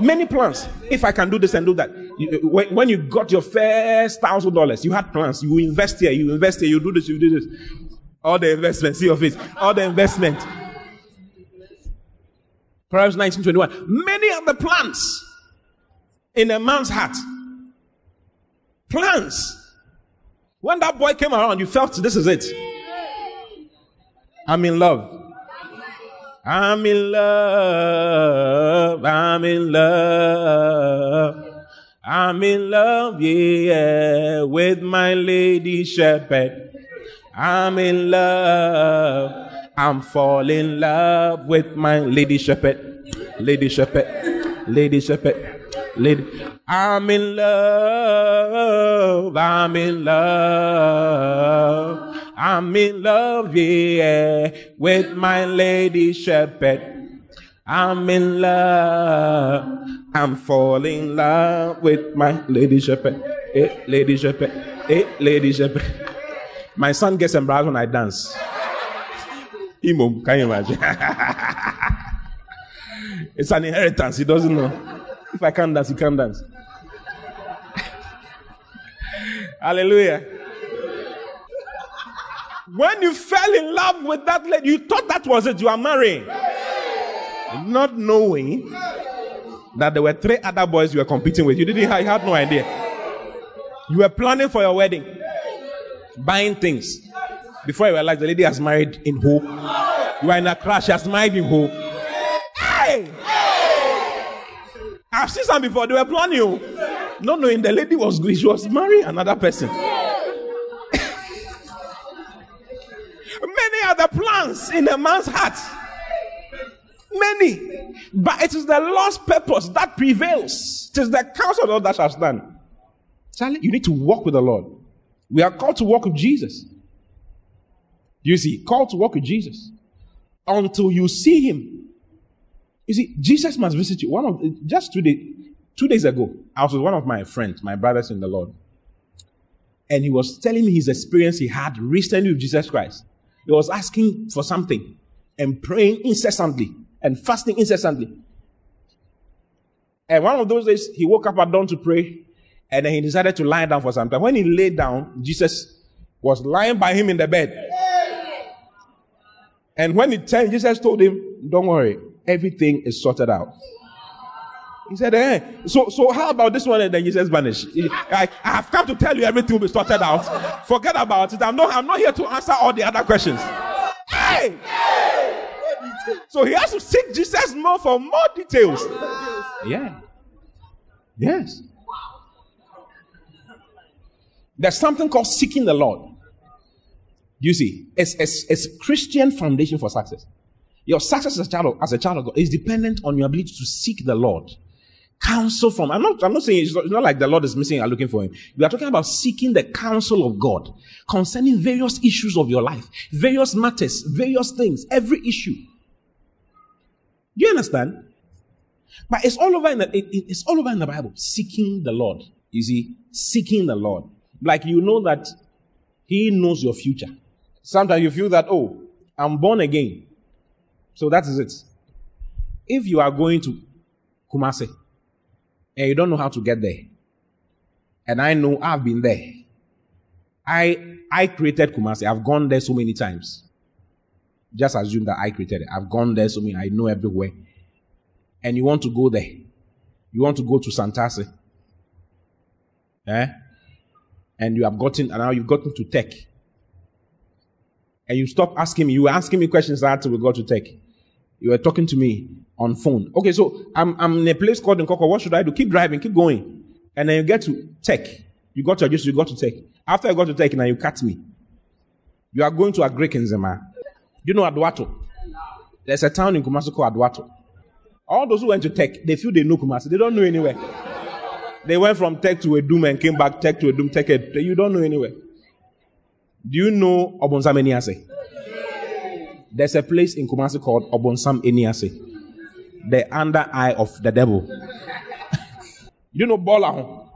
Many plans. If I can do this and do that. Uh, when, when, you got your first thousand dollars, you had plans. You invest here, you invest here, you do this, you do this. All the investment, see your face. All the investment. Proverbs 1921. Many are the plans in a man's heart Plans. When that boy came around, you felt this is it. I'm in love. I'm in love. I'm in love. I'm in love, yeah, with my lady shepherd. I'm in love. I'm falling in love with my lady shepherd. Lady shepherd. Lady shepherd. Lady. I'm in love. I'm in love. I'm in love, yeah, with my lady shepherd. I'm in love. I'm falling in love with my lady shepherd. Hey, eh, lady shepherd. Hey, eh, lady shepherd. My son gets embarrassed when I dance. Imo, can you imagine? it's an inheritance. He doesn't know. If I can't dance, you can't dance. Hallelujah. When you fell in love with that lady, you thought that was it. You are marrying. Not knowing that there were three other boys you were competing with. You didn't you had no idea. You were planning for your wedding, buying things. Before you realized the lady has married in hope. You are in a crash, she has married in hope. Hey! I've seen some before, they were planning you. No, no, the lady was. She was marrying another person. Many are the plans in a man's heart. Many. But it is the Lord's purpose that prevails. It is the counsel of the Lord that shall stand. Charlie, you need to walk with the Lord. We are called to walk with Jesus. You see, called to walk with Jesus until you see him. You see, Jesus must visit you. One of just two days, two days ago, I was with one of my friends, my brothers in the Lord, and he was telling me his experience he had recently with Jesus Christ. He was asking for something and praying incessantly and fasting incessantly. And one of those days, he woke up at dawn to pray, and then he decided to lie down for some time. When he lay down, Jesus was lying by him in the bed. And when he turned, Jesus told him, Don't worry, everything is sorted out. He said, eh, so, so how about this one? And then Jesus vanished. I, I have come to tell you everything will be sorted out. Forget about it. I'm not, I'm not here to answer all the other questions. Hey! So he has to seek Jesus more for more details. Yeah. Yes. There's something called seeking the Lord. You see, it's, it's, it's Christian foundation for success. Your success as a child of, as a child of God is dependent on your ability to seek the Lord. Counsel from, I'm not, I'm not saying it's not, it's not like the Lord is missing and looking for him. We are talking about seeking the counsel of God concerning various issues of your life, various matters, various things, every issue. Do you understand? But it's all over in the, it, it's all over in the Bible. Seeking the Lord. You see, seeking the Lord. Like you know that He knows your future. Sometimes you feel that, oh, I'm born again. So that is it. If you are going to Kumasi and you don't know how to get there, and I know I've been there. I I created Kumasi. I've gone there so many times. Just assume that I created it. I've gone there so many. I know everywhere. And you want to go there. You want to go to Santasi. Eh? And you have gotten, and now you've gotten to tech. And you stop asking me. You were asking me questions until we got to tech. You were talking to me on phone. Okay, so I'm, I'm in a place called Nkoko. What should I do? Keep driving, keep going. And then you get to tech. You got to adjust, you got to tech. After you got to tech, now you cut me. You are going to a Greek in Zema. Do you know Adwato? There's a town in Kumasi called Adwato. All those who went to tech, they feel they know Kumasi. They don't know anywhere. They went from tech to Adum and came back tech to Adum, tech. A, you don't know anywhere. Do you know Obonsam Eniase? There's a place in Kumasi called Obonsam Eniase. The under eye of the devil. you know Bolahon?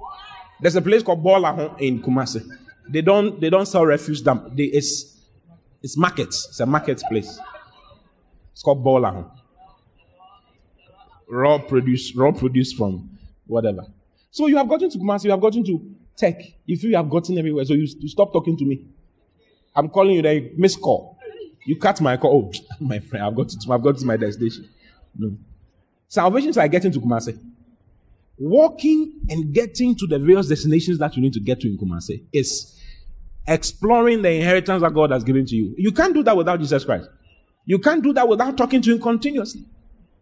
There's a place called Bolahon in Kumasi. They don't they don't sell refuse dump. They, it's it's markets. It's a marketplace. It's called Bolahon. Raw produce, raw produce from whatever. So you have gotten to Kumasi, you have gotten to tech. If you have gotten everywhere, so you, you stop talking to me. I'm calling you, then you miss call. You cut my call. Oh, my friend, I've got to, I've got to my destination. No. Salvation is like getting to Kumasi. Walking and getting to the various destinations that you need to get to in Kumasi is exploring the inheritance that God has given to you. You can't do that without Jesus Christ. You can't do that without talking to Him continuously.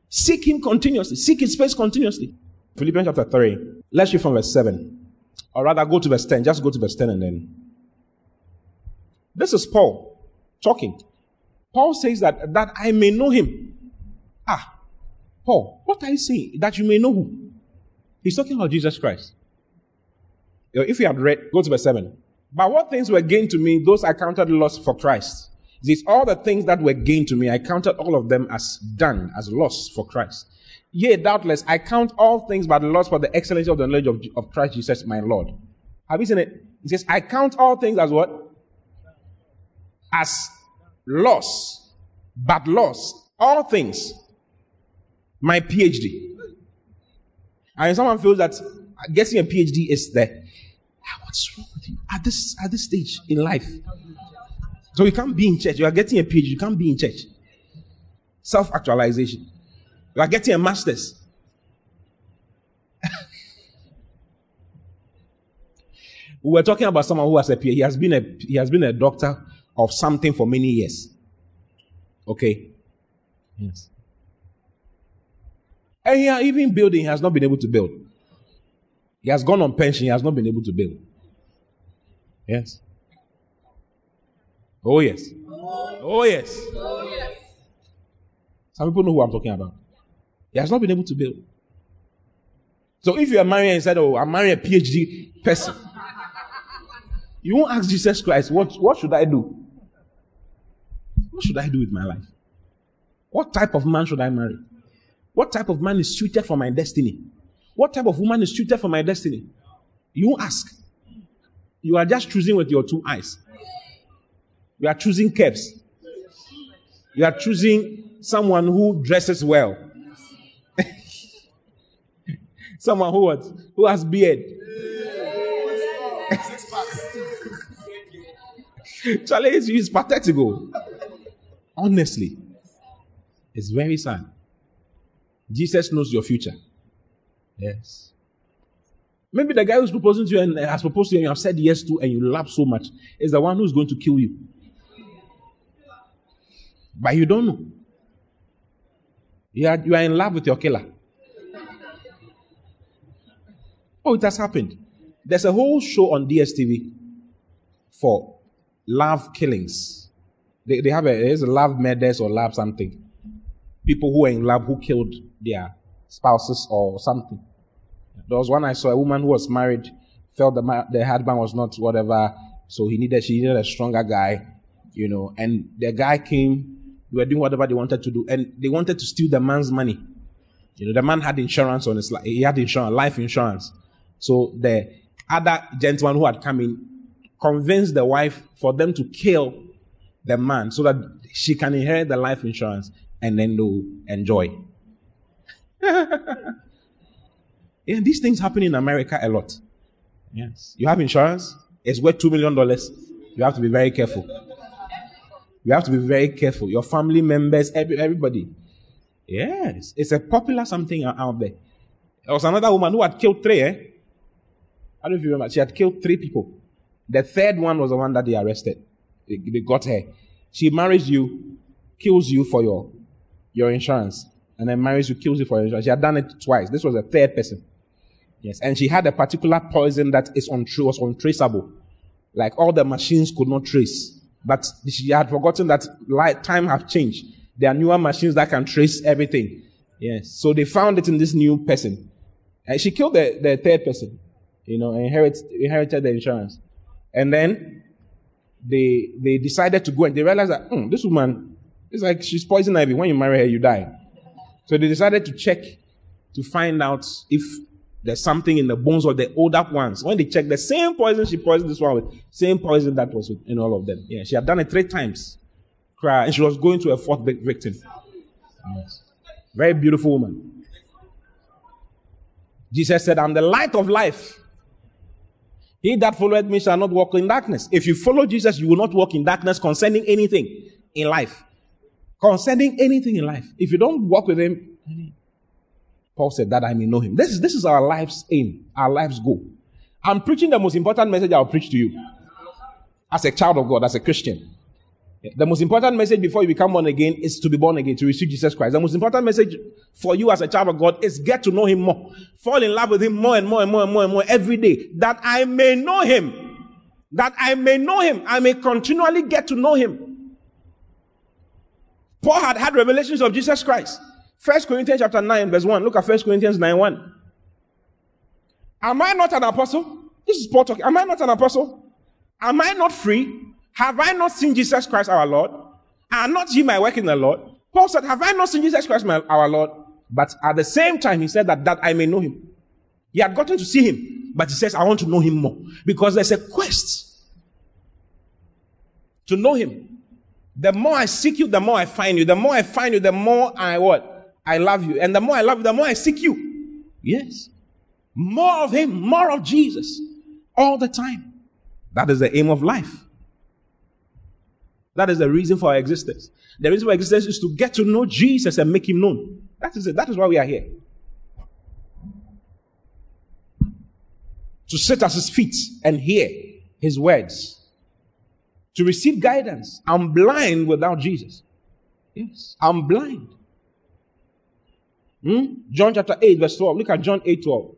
Seek Him continuously. Seek His face continuously. Philippians chapter 3. Let's read from verse 7. Or rather, go to verse 10. Just go to verse 10 and then. This is Paul talking. Paul says that, that I may know him. Ah, Paul, what are you saying? That you may know who? He's talking about Jesus Christ. If you had read, go to verse 7. But what things were gained to me, those I counted loss for Christ. These all the things that were gained to me, I counted all of them as done, as loss for Christ. Yea, doubtless, I count all things but loss for the excellency of the knowledge of, of Christ Jesus, my Lord. Have you seen it? He says, I count all things as what? As loss, but loss. All things. My PhD. And someone feels that getting a PhD is the ah, what's wrong with you at this at this stage in life? So you can't be in church. You are getting a PhD. You can't be in church. Self actualization. You are getting a master's. we were talking about someone who has a PhD. He has been a he has been a doctor of something for many years. Okay. Yes. And he even building has not been able to build. He has gone on pension. He has not been able to build. Yes. Oh, yes. Oh, yes. Some people know who I'm talking about. He has not been able to build. So if you are married and said, Oh, I'm marrying a PhD person, you won't ask Jesus Christ, what, what should I do? What should I do with my life? What type of man should I marry? What type of man is suited for my destiny? What type of woman is suited for my destiny? You ask. You are just choosing with your two eyes. You are choosing caps. You are choosing someone who dresses well. someone who what? Who has beard. Charlie, it's, it's pathetic. Oh. Honestly, it's very sad. Jesus knows your future. Yes. Maybe the guy who's proposing to you and has proposed to you and you have said yes to and you love so much is the one who's going to kill you. But you don't know. You are, you are in love with your killer. Oh, it has happened. There's a whole show on DSTV for love killings. They, they have a, there's a love murders or love something. People who are in love who killed their spouses or something. There was one I saw, a woman who was married, felt the, the husband was not whatever, so he needed, she needed a stronger guy, you know, and the guy came, they were doing whatever they wanted to do, and they wanted to steal the man's money. You know, the man had insurance on his life, he had insurance, life insurance. So the other gentleman who had come in convinced the wife for them to kill the man so that she can inherit the life insurance and then they'll enjoy. Yeah, these things happen in America a lot. Yes. You have insurance, it's worth $2 million. You have to be very careful. You have to be very careful. Your family members, every, everybody. Yes. It's a popular something out there. There was another woman who had killed three, eh? I don't know if you remember. She had killed three people. The third one was the one that they arrested. They, they got her. She marries you, kills you for your, your insurance, and then marries you, kills you for your insurance. She had done it twice. This was a third person. Yes, and she had a particular poison that is untra- was untraceable. Like all the machines could not trace. But she had forgotten that light, time have changed. There are newer machines that can trace everything. Yes. So they found it in this new person. And she killed the, the third person, you know, inherit, inherited the insurance. And then they, they decided to go and they realized that, hmm, this woman, it's like she's poison ivy. When you marry her, you die. So they decided to check to find out if there's something in the bones of the older ones. When they check the same poison she poisoned this one with, same poison that was in all of them. Yeah, she had done it three times. Cry, and she was going to a fourth victim. Yes. Very beautiful woman. Jesus said, I'm the light of life. He that followeth me shall not walk in darkness. If you follow Jesus, you will not walk in darkness concerning anything in life. Concerning anything in life. If you don't walk with him, Paul said, that I may know him. This is, this is our life's aim, our life's goal. I'm preaching the most important message I'll preach to you as a child of God, as a Christian. The most important message before you become born again is to be born again, to receive Jesus Christ. The most important message for you as a child of God is get to know Him more. Fall in love with Him more and more and more and more and more every day. That I may know Him. That I may know Him. I may continually get to know Him. Paul had had revelations of Jesus Christ. First Corinthians chapter 9, verse 1. Look at First Corinthians 9 1. Am I not an apostle? This is Paul talking. Am I not an apostle? Am I not free? Have I not seen Jesus Christ our Lord? Are not ye my work in the Lord? Paul said, Have I not seen Jesus Christ my, our Lord? But at the same time, he said that, that I may know him. He had gotten to see him, but he says, I want to know him more. Because there's a quest to know him. The more I seek you, the more I find you. The more I find you, the more I what? I love you. And the more I love you, the more I seek you. Yes. More of Him, more of Jesus. All the time. That is the aim of life. That is the reason for our existence. The reason for existence is to get to know Jesus and make Him known. That is it. That is why we are here. To sit at His feet and hear His words. To receive guidance. I'm blind without Jesus. Yes. I'm blind. Hmm? John chapter 8, verse 12. Look at John 8 12.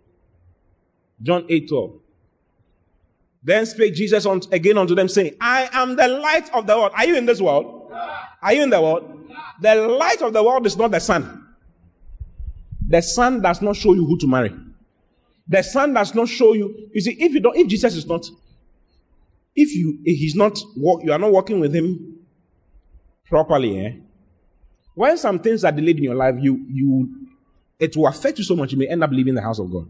John 8 12. Then spake Jesus on, again unto them, saying, I am the light of the world. Are you in this world? Are you in the world? The light of the world is not the sun. The sun does not show you who to marry. The sun does not show you. You see, if you don't, if Jesus is not, if you if he's not, you are not working with him properly, eh? When some things are delayed in your life, you you it will affect you so much you may end up leaving the house of God.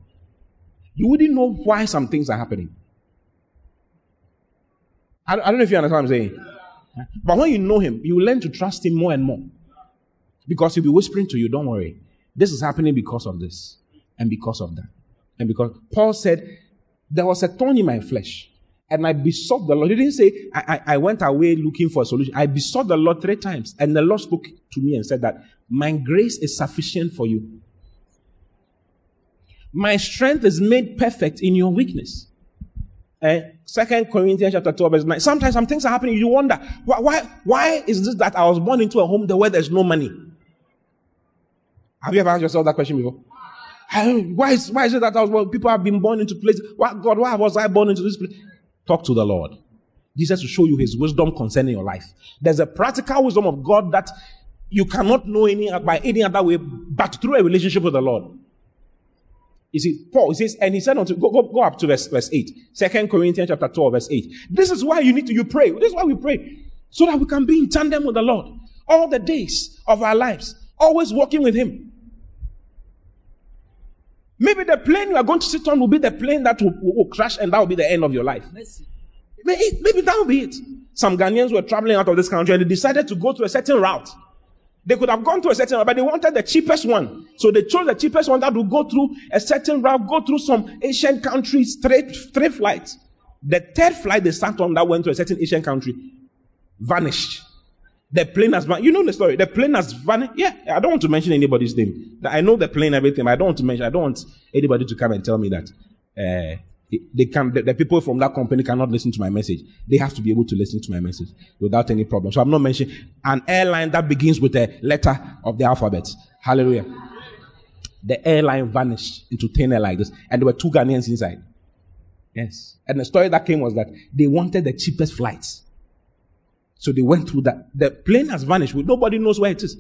You wouldn't know why some things are happening. I, don't know if you understand what I'm saying. But when you know him, you learn to trust him more and more. Because he'll be whispering to you, don't worry. This is happening because of this and because of that. And because Paul said, there was a thorn in my flesh. And I besought the Lord. He didn't say, I, I, I went away looking for a solution. I besought the Lord three times. And the Lord spoke to me and said that, My grace is sufficient for you. My strength is made perfect in your weakness. Uh, Second Corinthians chapter 12, verse 9. Sometimes some things are happening. You wonder, why, why, why is this that I was born into a home where there's no money? Have you ever asked yourself that question before? Why is, why is it that I was born, people have been born into places? Why, God, why was I born into this place? Talk to the Lord. Jesus will show you his wisdom concerning your life. There's a practical wisdom of God that you cannot know any by any other way but through a relationship with the Lord. You it Paul, he says, and he said unto, go, go, go up to verse, verse 8. Second Corinthians chapter 12, verse 8. This is why you need to, you pray. This is why we pray. So that we can be in tandem with the Lord all the days of our lives, always walking with him. Maybe the plane you are going to sit on will be the plane that will, will, will crash and that will be the end of your life. Maybe, maybe that will be it. Some Ghanaians were traveling out of this country and they decided to go to a certain route. They could have gone to a certain route, but they wanted the cheapest one. So they chose the cheapest one that would go through a certain route, go through some Asian countries, straight, three flights. The third flight they sat on that went to a certain Asian country vanished. The plane has vanished. You know the story. The plane has vanished. Yeah, I don't want to mention anybody's name. I know the plane, everything. I don't want to mention. I don't want anybody to come and tell me that uh, they can, the, the, people from that company cannot listen to my message. They have to be able to listen to my message without any problem. So I'm not mentioning an airline that begins with a letter of the alphabet. Hallelujah. The airline vanished into thin air like this, and there were two Ghanaians inside. Yes. And the story that came was that they wanted the cheapest flights. So they went through that. The plane has vanished. Nobody knows where it is.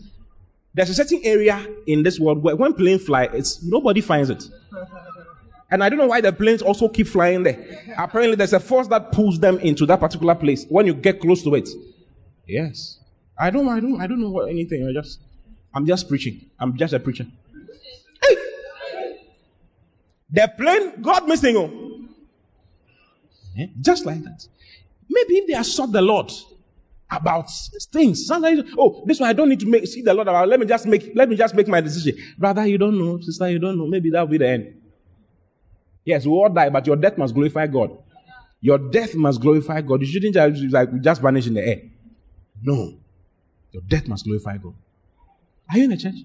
There's a certain area in this world where when plane fly, it's nobody finds it. And I don't know why the planes also keep flying there. Apparently, there's a force that pulls them into that particular place when you get close to it. Yes. I don't, I don't, I don't know what anything. I just, I'm just preaching. I'm just a preacher. Hey! The plane, God missing you. Yeah? Just like that. Maybe if they have sought the Lord about things, sometimes, oh, this one I don't need to make, see the Lord about. Let me just make, let me just make my decision. Brother, you don't know. Sister, you don't know. Maybe that'll be the end. Yes, we all die, but your death must glorify God. Your death must glorify God. You shouldn't just like just vanish in the air. No. Your death must glorify God. Are you in the church?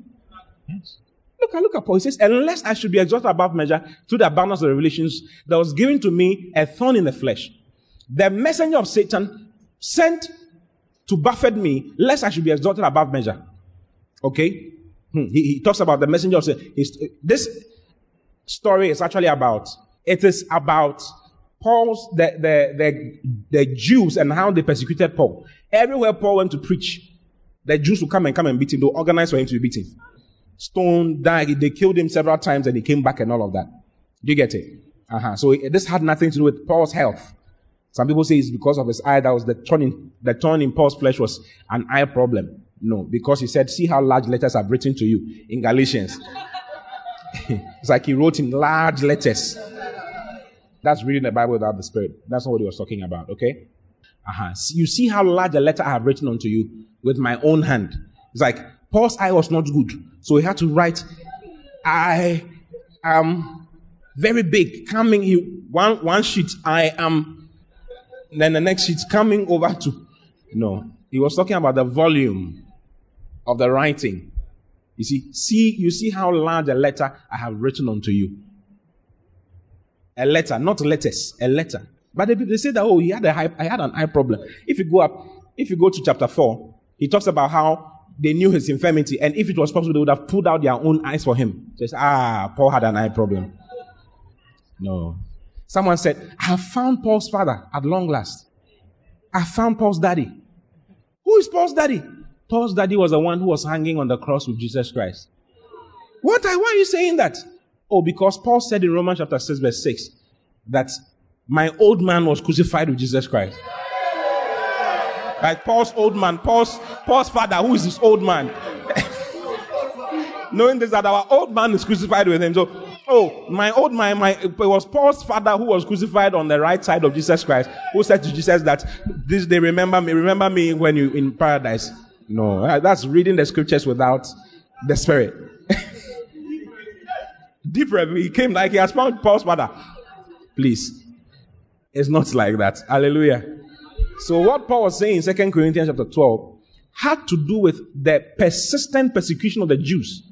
Yes. Look at look at Paul. He says, Unless I should be exalted above measure through the abundance of revelations that was given to me a thorn in the flesh. The messenger of Satan sent to buffet me, lest I should be exalted above measure. Okay? Hmm. He, he, talks about the messenger of Satan. This story is actually about. It is about Paul's, the, the, the, the Jews and how they persecuted Paul. Everywhere Paul went to preach, the Jews would come and come and beat him. They organized for him to be beaten. Stone died. They killed him several times and he came back and all of that. Do you get it? Uh-huh. So this had nothing to do with Paul's health. Some people say it's because of his eye. That was the turn in, the turn in Paul's flesh was an eye problem. No, because he said, see how large letters I've written to you in Galatians. it's like he wrote in large letters. That's reading the Bible without the Spirit. That's not what he was talking about, okay? Uh-huh. You see how large a letter I have written unto you with my own hand. It's like Paul's eye was not good. So he had to write, I am very big. Coming, he, one, one sheet, I am, then the next sheet coming over to. No. He was talking about the volume of the writing. You see, see, you see how large a letter I have written unto you. A letter, not letters, a letter. But they, they say that, oh, he had a I had an eye problem. If you go up, if you go to chapter 4, he talks about how they knew his infirmity, and if it was possible, they would have pulled out their own eyes for him. Just, ah, Paul had an eye problem. No. Someone said, I have found Paul's father at long last. I found Paul's daddy. Who is Paul's daddy? Paul's daddy was the one who was hanging on the cross with Jesus Christ. What? Why are you saying that? Oh, because Paul said in Romans chapter 6, verse 6, that my old man was crucified with Jesus Christ. Like Paul's old man, Paul's, Paul's father, who is his old man. Knowing this, that our old man is crucified with him. So, oh, my old man, my, it was Paul's father who was crucified on the right side of Jesus Christ, who said to Jesus that this day remember me, remember me when you in paradise. No, uh, that's reading the scriptures without the spirit. Deep He came like he has found Paul's father. Please. It's not like that. Hallelujah. So what Paul was saying in 2 Corinthians chapter 12 had to do with the persistent persecution of the Jews.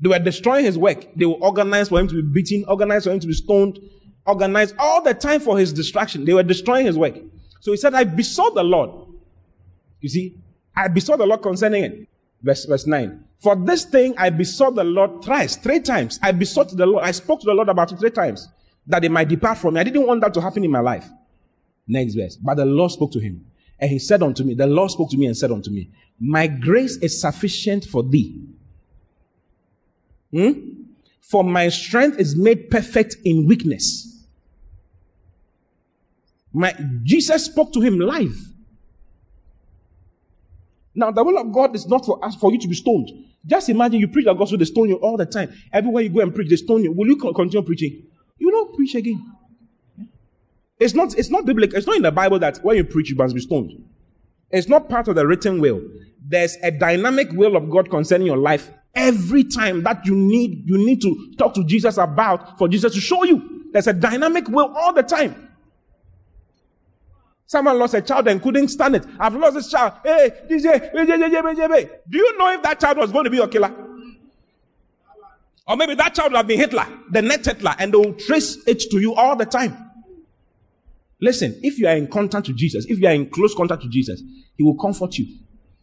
They were destroying his work. They were organized for him to be beaten, organized for him to be stoned, organized all the time for his destruction. They were destroying his work. So he said, I besought the Lord. You see, I besought the Lord concerning it. Verse, verse 9. For this thing I besought the Lord thrice, three times. I besought the Lord. I spoke to the Lord about it three times that they might depart from me. I didn't want that to happen in my life. Next verse. But the Lord spoke to him. And he said unto me, The Lord spoke to me and said unto me, My grace is sufficient for thee. Hmm? For my strength is made perfect in weakness. My, Jesus spoke to him live. Now, the will of God is not for us for you to be stoned. Just imagine you preach the gospel, they stone you all the time. Everywhere you go and preach, they stone you. Will you continue preaching? You don't preach again. It's not, it's not biblical. It's not in the Bible that when you preach, you must be stoned. It's not part of the written will. There's a dynamic will of God concerning your life every time that you need, you need to talk to Jesus about for Jesus to show you. There's a dynamic will all the time. Someone lost a child and couldn't stand it. I've lost this child. Hey, DJ, do you know if that child was going to be a killer? Or maybe that child would have been Hitler, the next Hitler, and they will trace it to you all the time. Listen, if you are in contact with Jesus, if you are in close contact with Jesus, He will comfort you.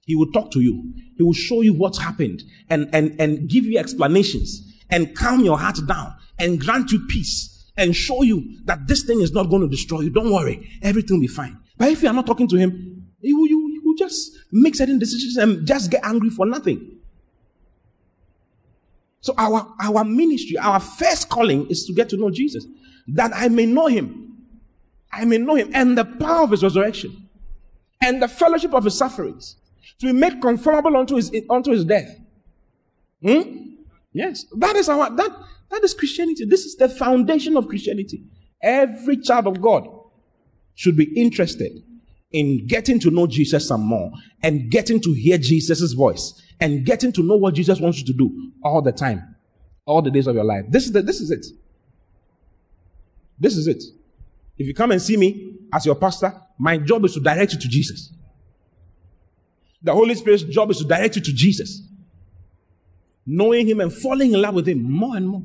He will talk to you. He will show you what's happened and, and, and give you explanations and calm your heart down and grant you peace and show you that this thing is not going to destroy you. Don't worry. Everything will be fine. But if you are not talking to him, he will, you, you will just make certain decisions and just get angry for nothing. So our, our ministry, our first calling is to get to know Jesus. That I may know him. I may know him and the power of his resurrection and the fellowship of his sufferings to be made conformable unto his, unto his death. Hmm? Yes. That is our, that, that is Christianity. This is the foundation of Christianity. Every child of God should be interested in getting to know Jesus some more and getting to hear Jesus' voice and getting to know what Jesus wants you to do all the time, all the days of your life. This is, the, this is it. This is it. If you come and see me as your pastor, my job is to direct you to Jesus. The Holy Spirit's job is to direct you to Jesus. Knowing Him and falling in love with Him more and more.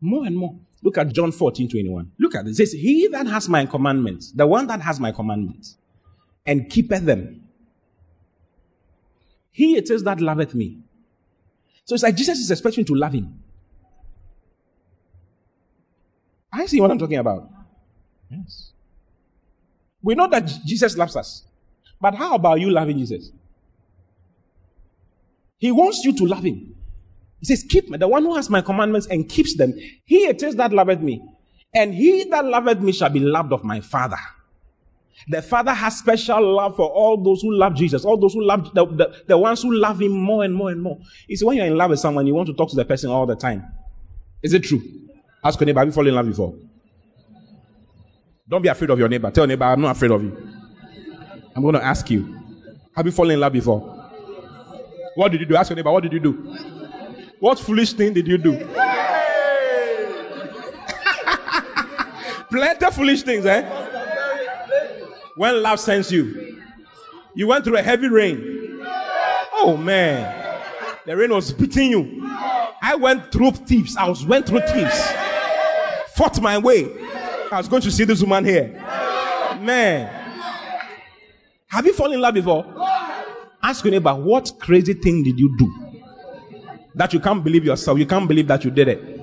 More and more. Look at John 14, 21. Look at this. It says, He that has my commandments, the one that has my commandments, and keepeth them, he it is that loveth me. So it's like Jesus is expecting to love him. I see what I'm talking about. Yes. We know that Jesus loves us. But how about you loving Jesus? He wants you to love him. He says, Keep me, the one who has my commandments and keeps them. He it is that loveth me. And he that loveth me shall be loved of my Father. The Father has special love for all those who love Jesus, all those who love the, the, the ones who love Him more and more and more. You see, when you're in love with someone, you want to talk to the person all the time. Is it true? Ask your neighbor, have you fallen in love before? Don't be afraid of your neighbor. Tell your neighbor, I'm not afraid of you. I'm going to ask you, have you fallen in love before? What did you do? Ask your neighbor, what did you do? What foolish thing did you do? Plenty of foolish things, eh? When love sends you, you went through a heavy rain. Oh man, the rain was beating you. I went through thieves. I was went through thieves. Fought my way. I was going to see this woman here. Man, have you fallen in love before? Ask your neighbor, what crazy thing did you do that you can't believe yourself? You can't believe that you did it.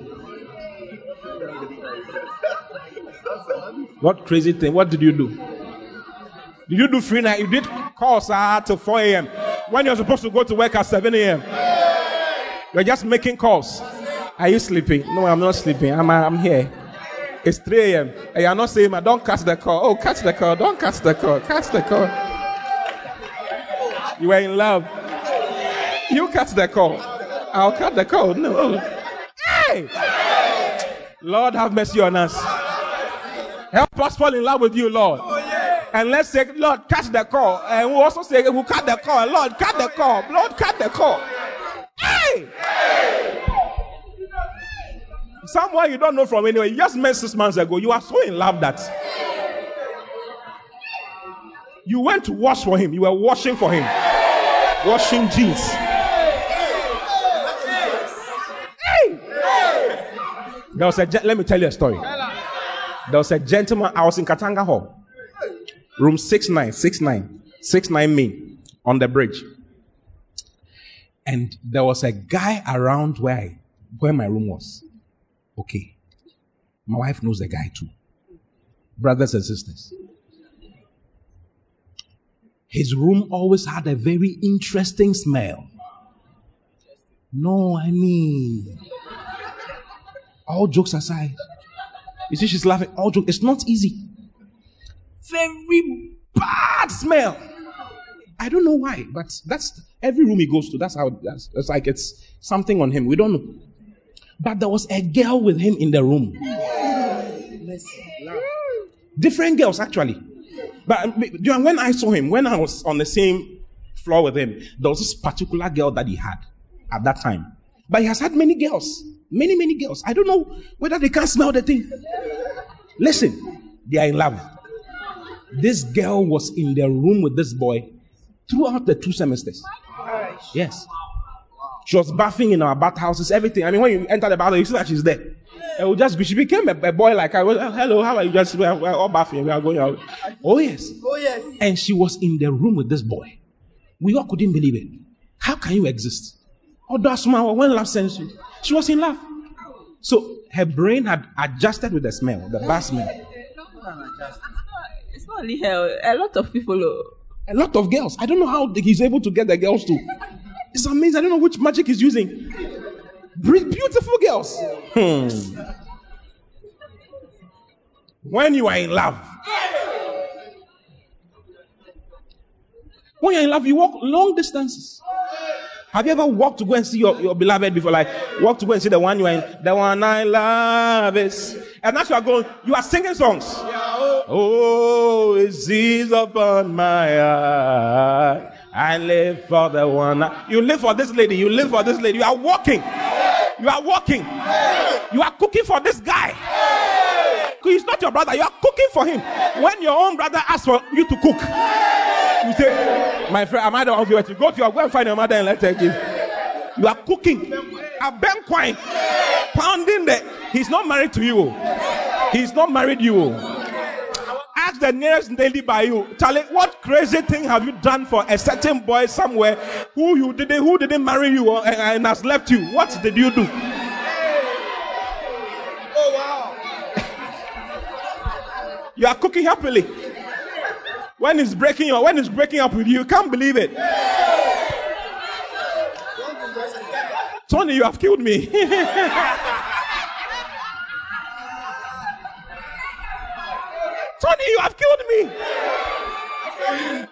What crazy thing? What did you do? Did you do free night? You did calls uh, till 4 a.m. when you're supposed to go to work at 7 a.m. You're just making calls. Are you sleeping? No, I'm not sleeping. I'm, I'm here. It's 3 a.m. And you're not saying, don't catch the call. Oh, catch the call. Don't catch the call. Catch the call. You were in love. You catch the call. I'll cut the call. No. Hey! Lord, have mercy on us. Help us fall in love with you, Lord. Oh, and let's say, Lord, catch the call. And we also say, we'll cut the call. Lord, cut the call. Lord, cut the call. Hey! Someone you don't know from anywhere. You just met six months ago. You are so in love that you went to wash for him. You were washing for him. Washing jeans. Hey! There was a, let me tell you a story. There was a gentleman, I was in Katanga Hall, room 69, 69, 69 main on the bridge. And there was a guy around where, I, where my room was. Okay. My wife knows the guy too. Brothers and sisters. His room always had a very interesting smell. No, I mean, all jokes aside, you see, she's laughing. All jokes, it's not easy. Very bad smell. I don't know why, but that's every room he goes to. That's how that's, it's like it's something on him. We don't know. But there was a girl with him in the room. Different girls, actually. But when I saw him, when I was on the same floor with him, there was this particular girl that he had at that time. But he has had many girls. Many, many girls. I don't know whether they can smell the thing. Listen, they are in love. This girl was in the room with this boy throughout the two semesters. Yes. She was bathing in our bathhouses, everything. I mean, when you enter the bathhouse, you see that she's there. And we just she became a, a boy like I was. Hello, how are you? Just we're, we're all bathing. We are going out. Oh yes. Oh yes. And she was in the room with this boy. We all couldn't believe it. How can you exist? Oh, that's my when love sends you. She was in love. So her brain had adjusted with the smell, the bad smell. It's not only her. A lot of people. Oh. A lot of girls. I don't know how he's able to get the girls to. It's amazing. I don't know which magic he's using. Beautiful girls. Hmm. When you are in love, when you're in love, you walk long distances. Have you ever walked to go and see your, your beloved before? Like, walk to go and see the one you are in, the one I love is. And as you are going, you are singing songs. Oh, it sees upon my eye. I live for the one. You live for this lady. You live for this lady. You are walking. You are walking. You are cooking for this guy. He's not your brother. You are cooking for him. When your own brother asks for you to cook, you say, My friend, am I the one who to go to your go and find your mother and let her give? You are cooking. A banquine. Pounding the. He's not married to you. He's not married you. Ask the nearest lady by you. Charlie, what crazy thing have you done for a certain boy somewhere who you didn't who didn't marry you and, and has left you? What did you do? Oh wow. You are cooking happily. When it's breaking up, when it's breaking up with you, you can't believe it. Tony, you have killed me. Tony, you have killed me.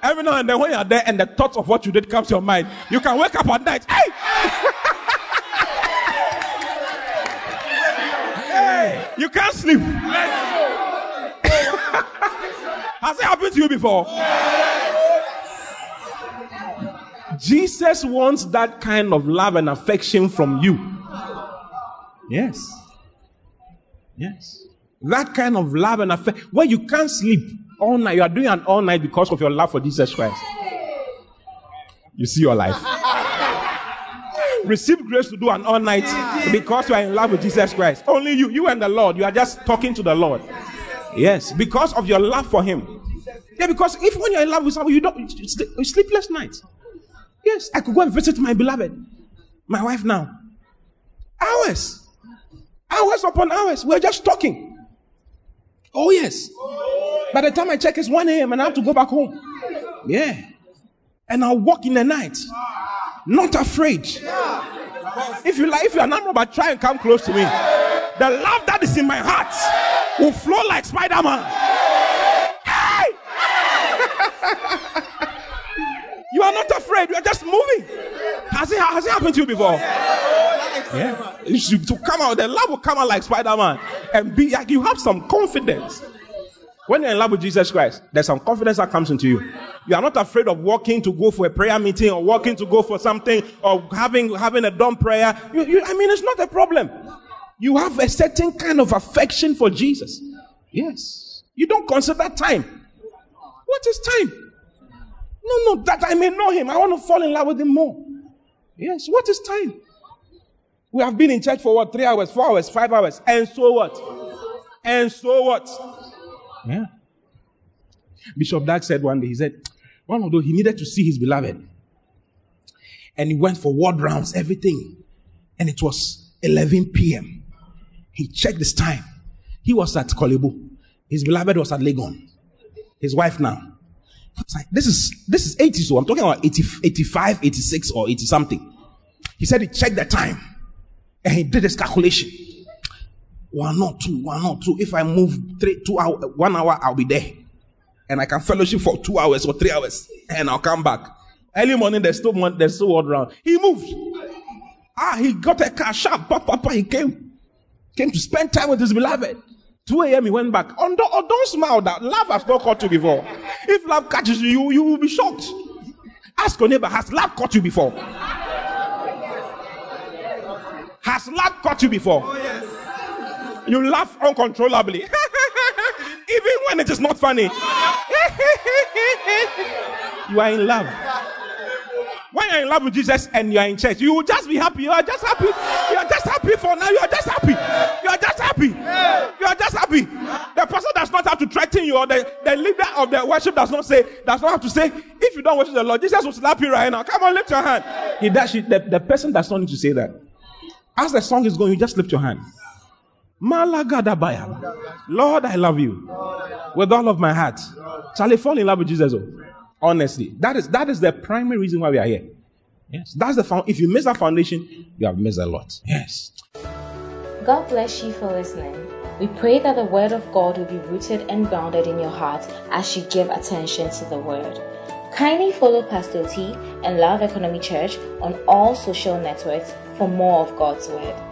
Every now and then, when you're there and the thoughts of what you did comes to your mind, you can wake up at night. Hey! hey! You can't sleep. Has it happened to you before? Jesus wants that kind of love and affection from you. Yes. Yes. That kind of love and affection where you can't sleep all night. You are doing an all night because of your love for Jesus Christ. You see your life. Receive grace to do an all night because you are in love with Jesus Christ. Only you, you and the Lord. You are just talking to the Lord. Yes, because of your love for Him. Yeah, because if when you're in love with someone, you don't sleepless nights. Yes, I could go and visit my beloved, my wife now. Hours, hours upon hours. We're just talking. Oh, yes. By the time I check, it's 1 a.m. and I have to go back home. Yeah. And I'll walk in the night. Not afraid. If you like, if you're not but try and come close to me. The love that is in my heart will flow like Spider Man. Hey! you are not afraid, you are just moving. Has it, has it happened to you before? Yeah. You should, to come out, the love will come out like Spider Man and be like you have some confidence. When you're in love with Jesus Christ, there's some confidence that comes into you. You are not afraid of walking to go for a prayer meeting or walking to go for something or having having a dumb prayer. You, you, I mean, it's not a problem. You have a certain kind of affection for Jesus. Yes. You don't consider time. What is time? No, no, that I may know him. I want to fall in love with him more. Yes. What is time? We have been in church for what? Three hours, four hours, five hours. And so what? And so what? Yeah. Bishop Dag said one day, he said, one of those, he needed to see his beloved. And he went for ward rounds, everything. And it was 11 p.m. He checked his time. He was at Korle Bu. His beloved was at Legon. His wife now. This is this is 80, so I'm talking about 80, 85, 86, or 80 something. He said he checked the time and he did his calculation. One or two, one or two. If I move three, two hour, one hour, I'll be there. And I can fellowship for two hours or three hours. And I'll come back. Early morning, there's still one, there's still one round. He moved. Ah, he got a car sharp. Papa, papa, he came. Came to spend time with his beloved. 2 a.m. he went back. Oh, don't, oh, don't smile that. Love has not caught you before. If love catches you, you will be shocked. Ask your neighbor, has love caught you before? Has love caught you before? You laugh uncontrollably. Even when it is not funny. you are in love. When you're in love with Jesus and you're in church, you will just be happy. You are just happy. You are just happy for now. You are just happy. You are just happy. You are just happy. The person does not have to threaten you, or the, the leader of the worship does not say, does not have to say, if you don't worship the Lord, Jesus will slap you right now. Come on, lift your hand. He does, the, the person does not need to say that. As the song is going, you just lift your hand. Malagadabaya. Lord, I love you with all of my heart. Shall I fall in love with Jesus? Oh? Honestly, that is that is the primary reason why we are here. Yes, that's the found. If you miss that foundation, you have missed a lot. Yes. God bless you for listening. We pray that the Word of God will be rooted and grounded in your heart as you give attention to the Word. Kindly follow Pastor T and Love Economy Church on all social networks for more of God's Word.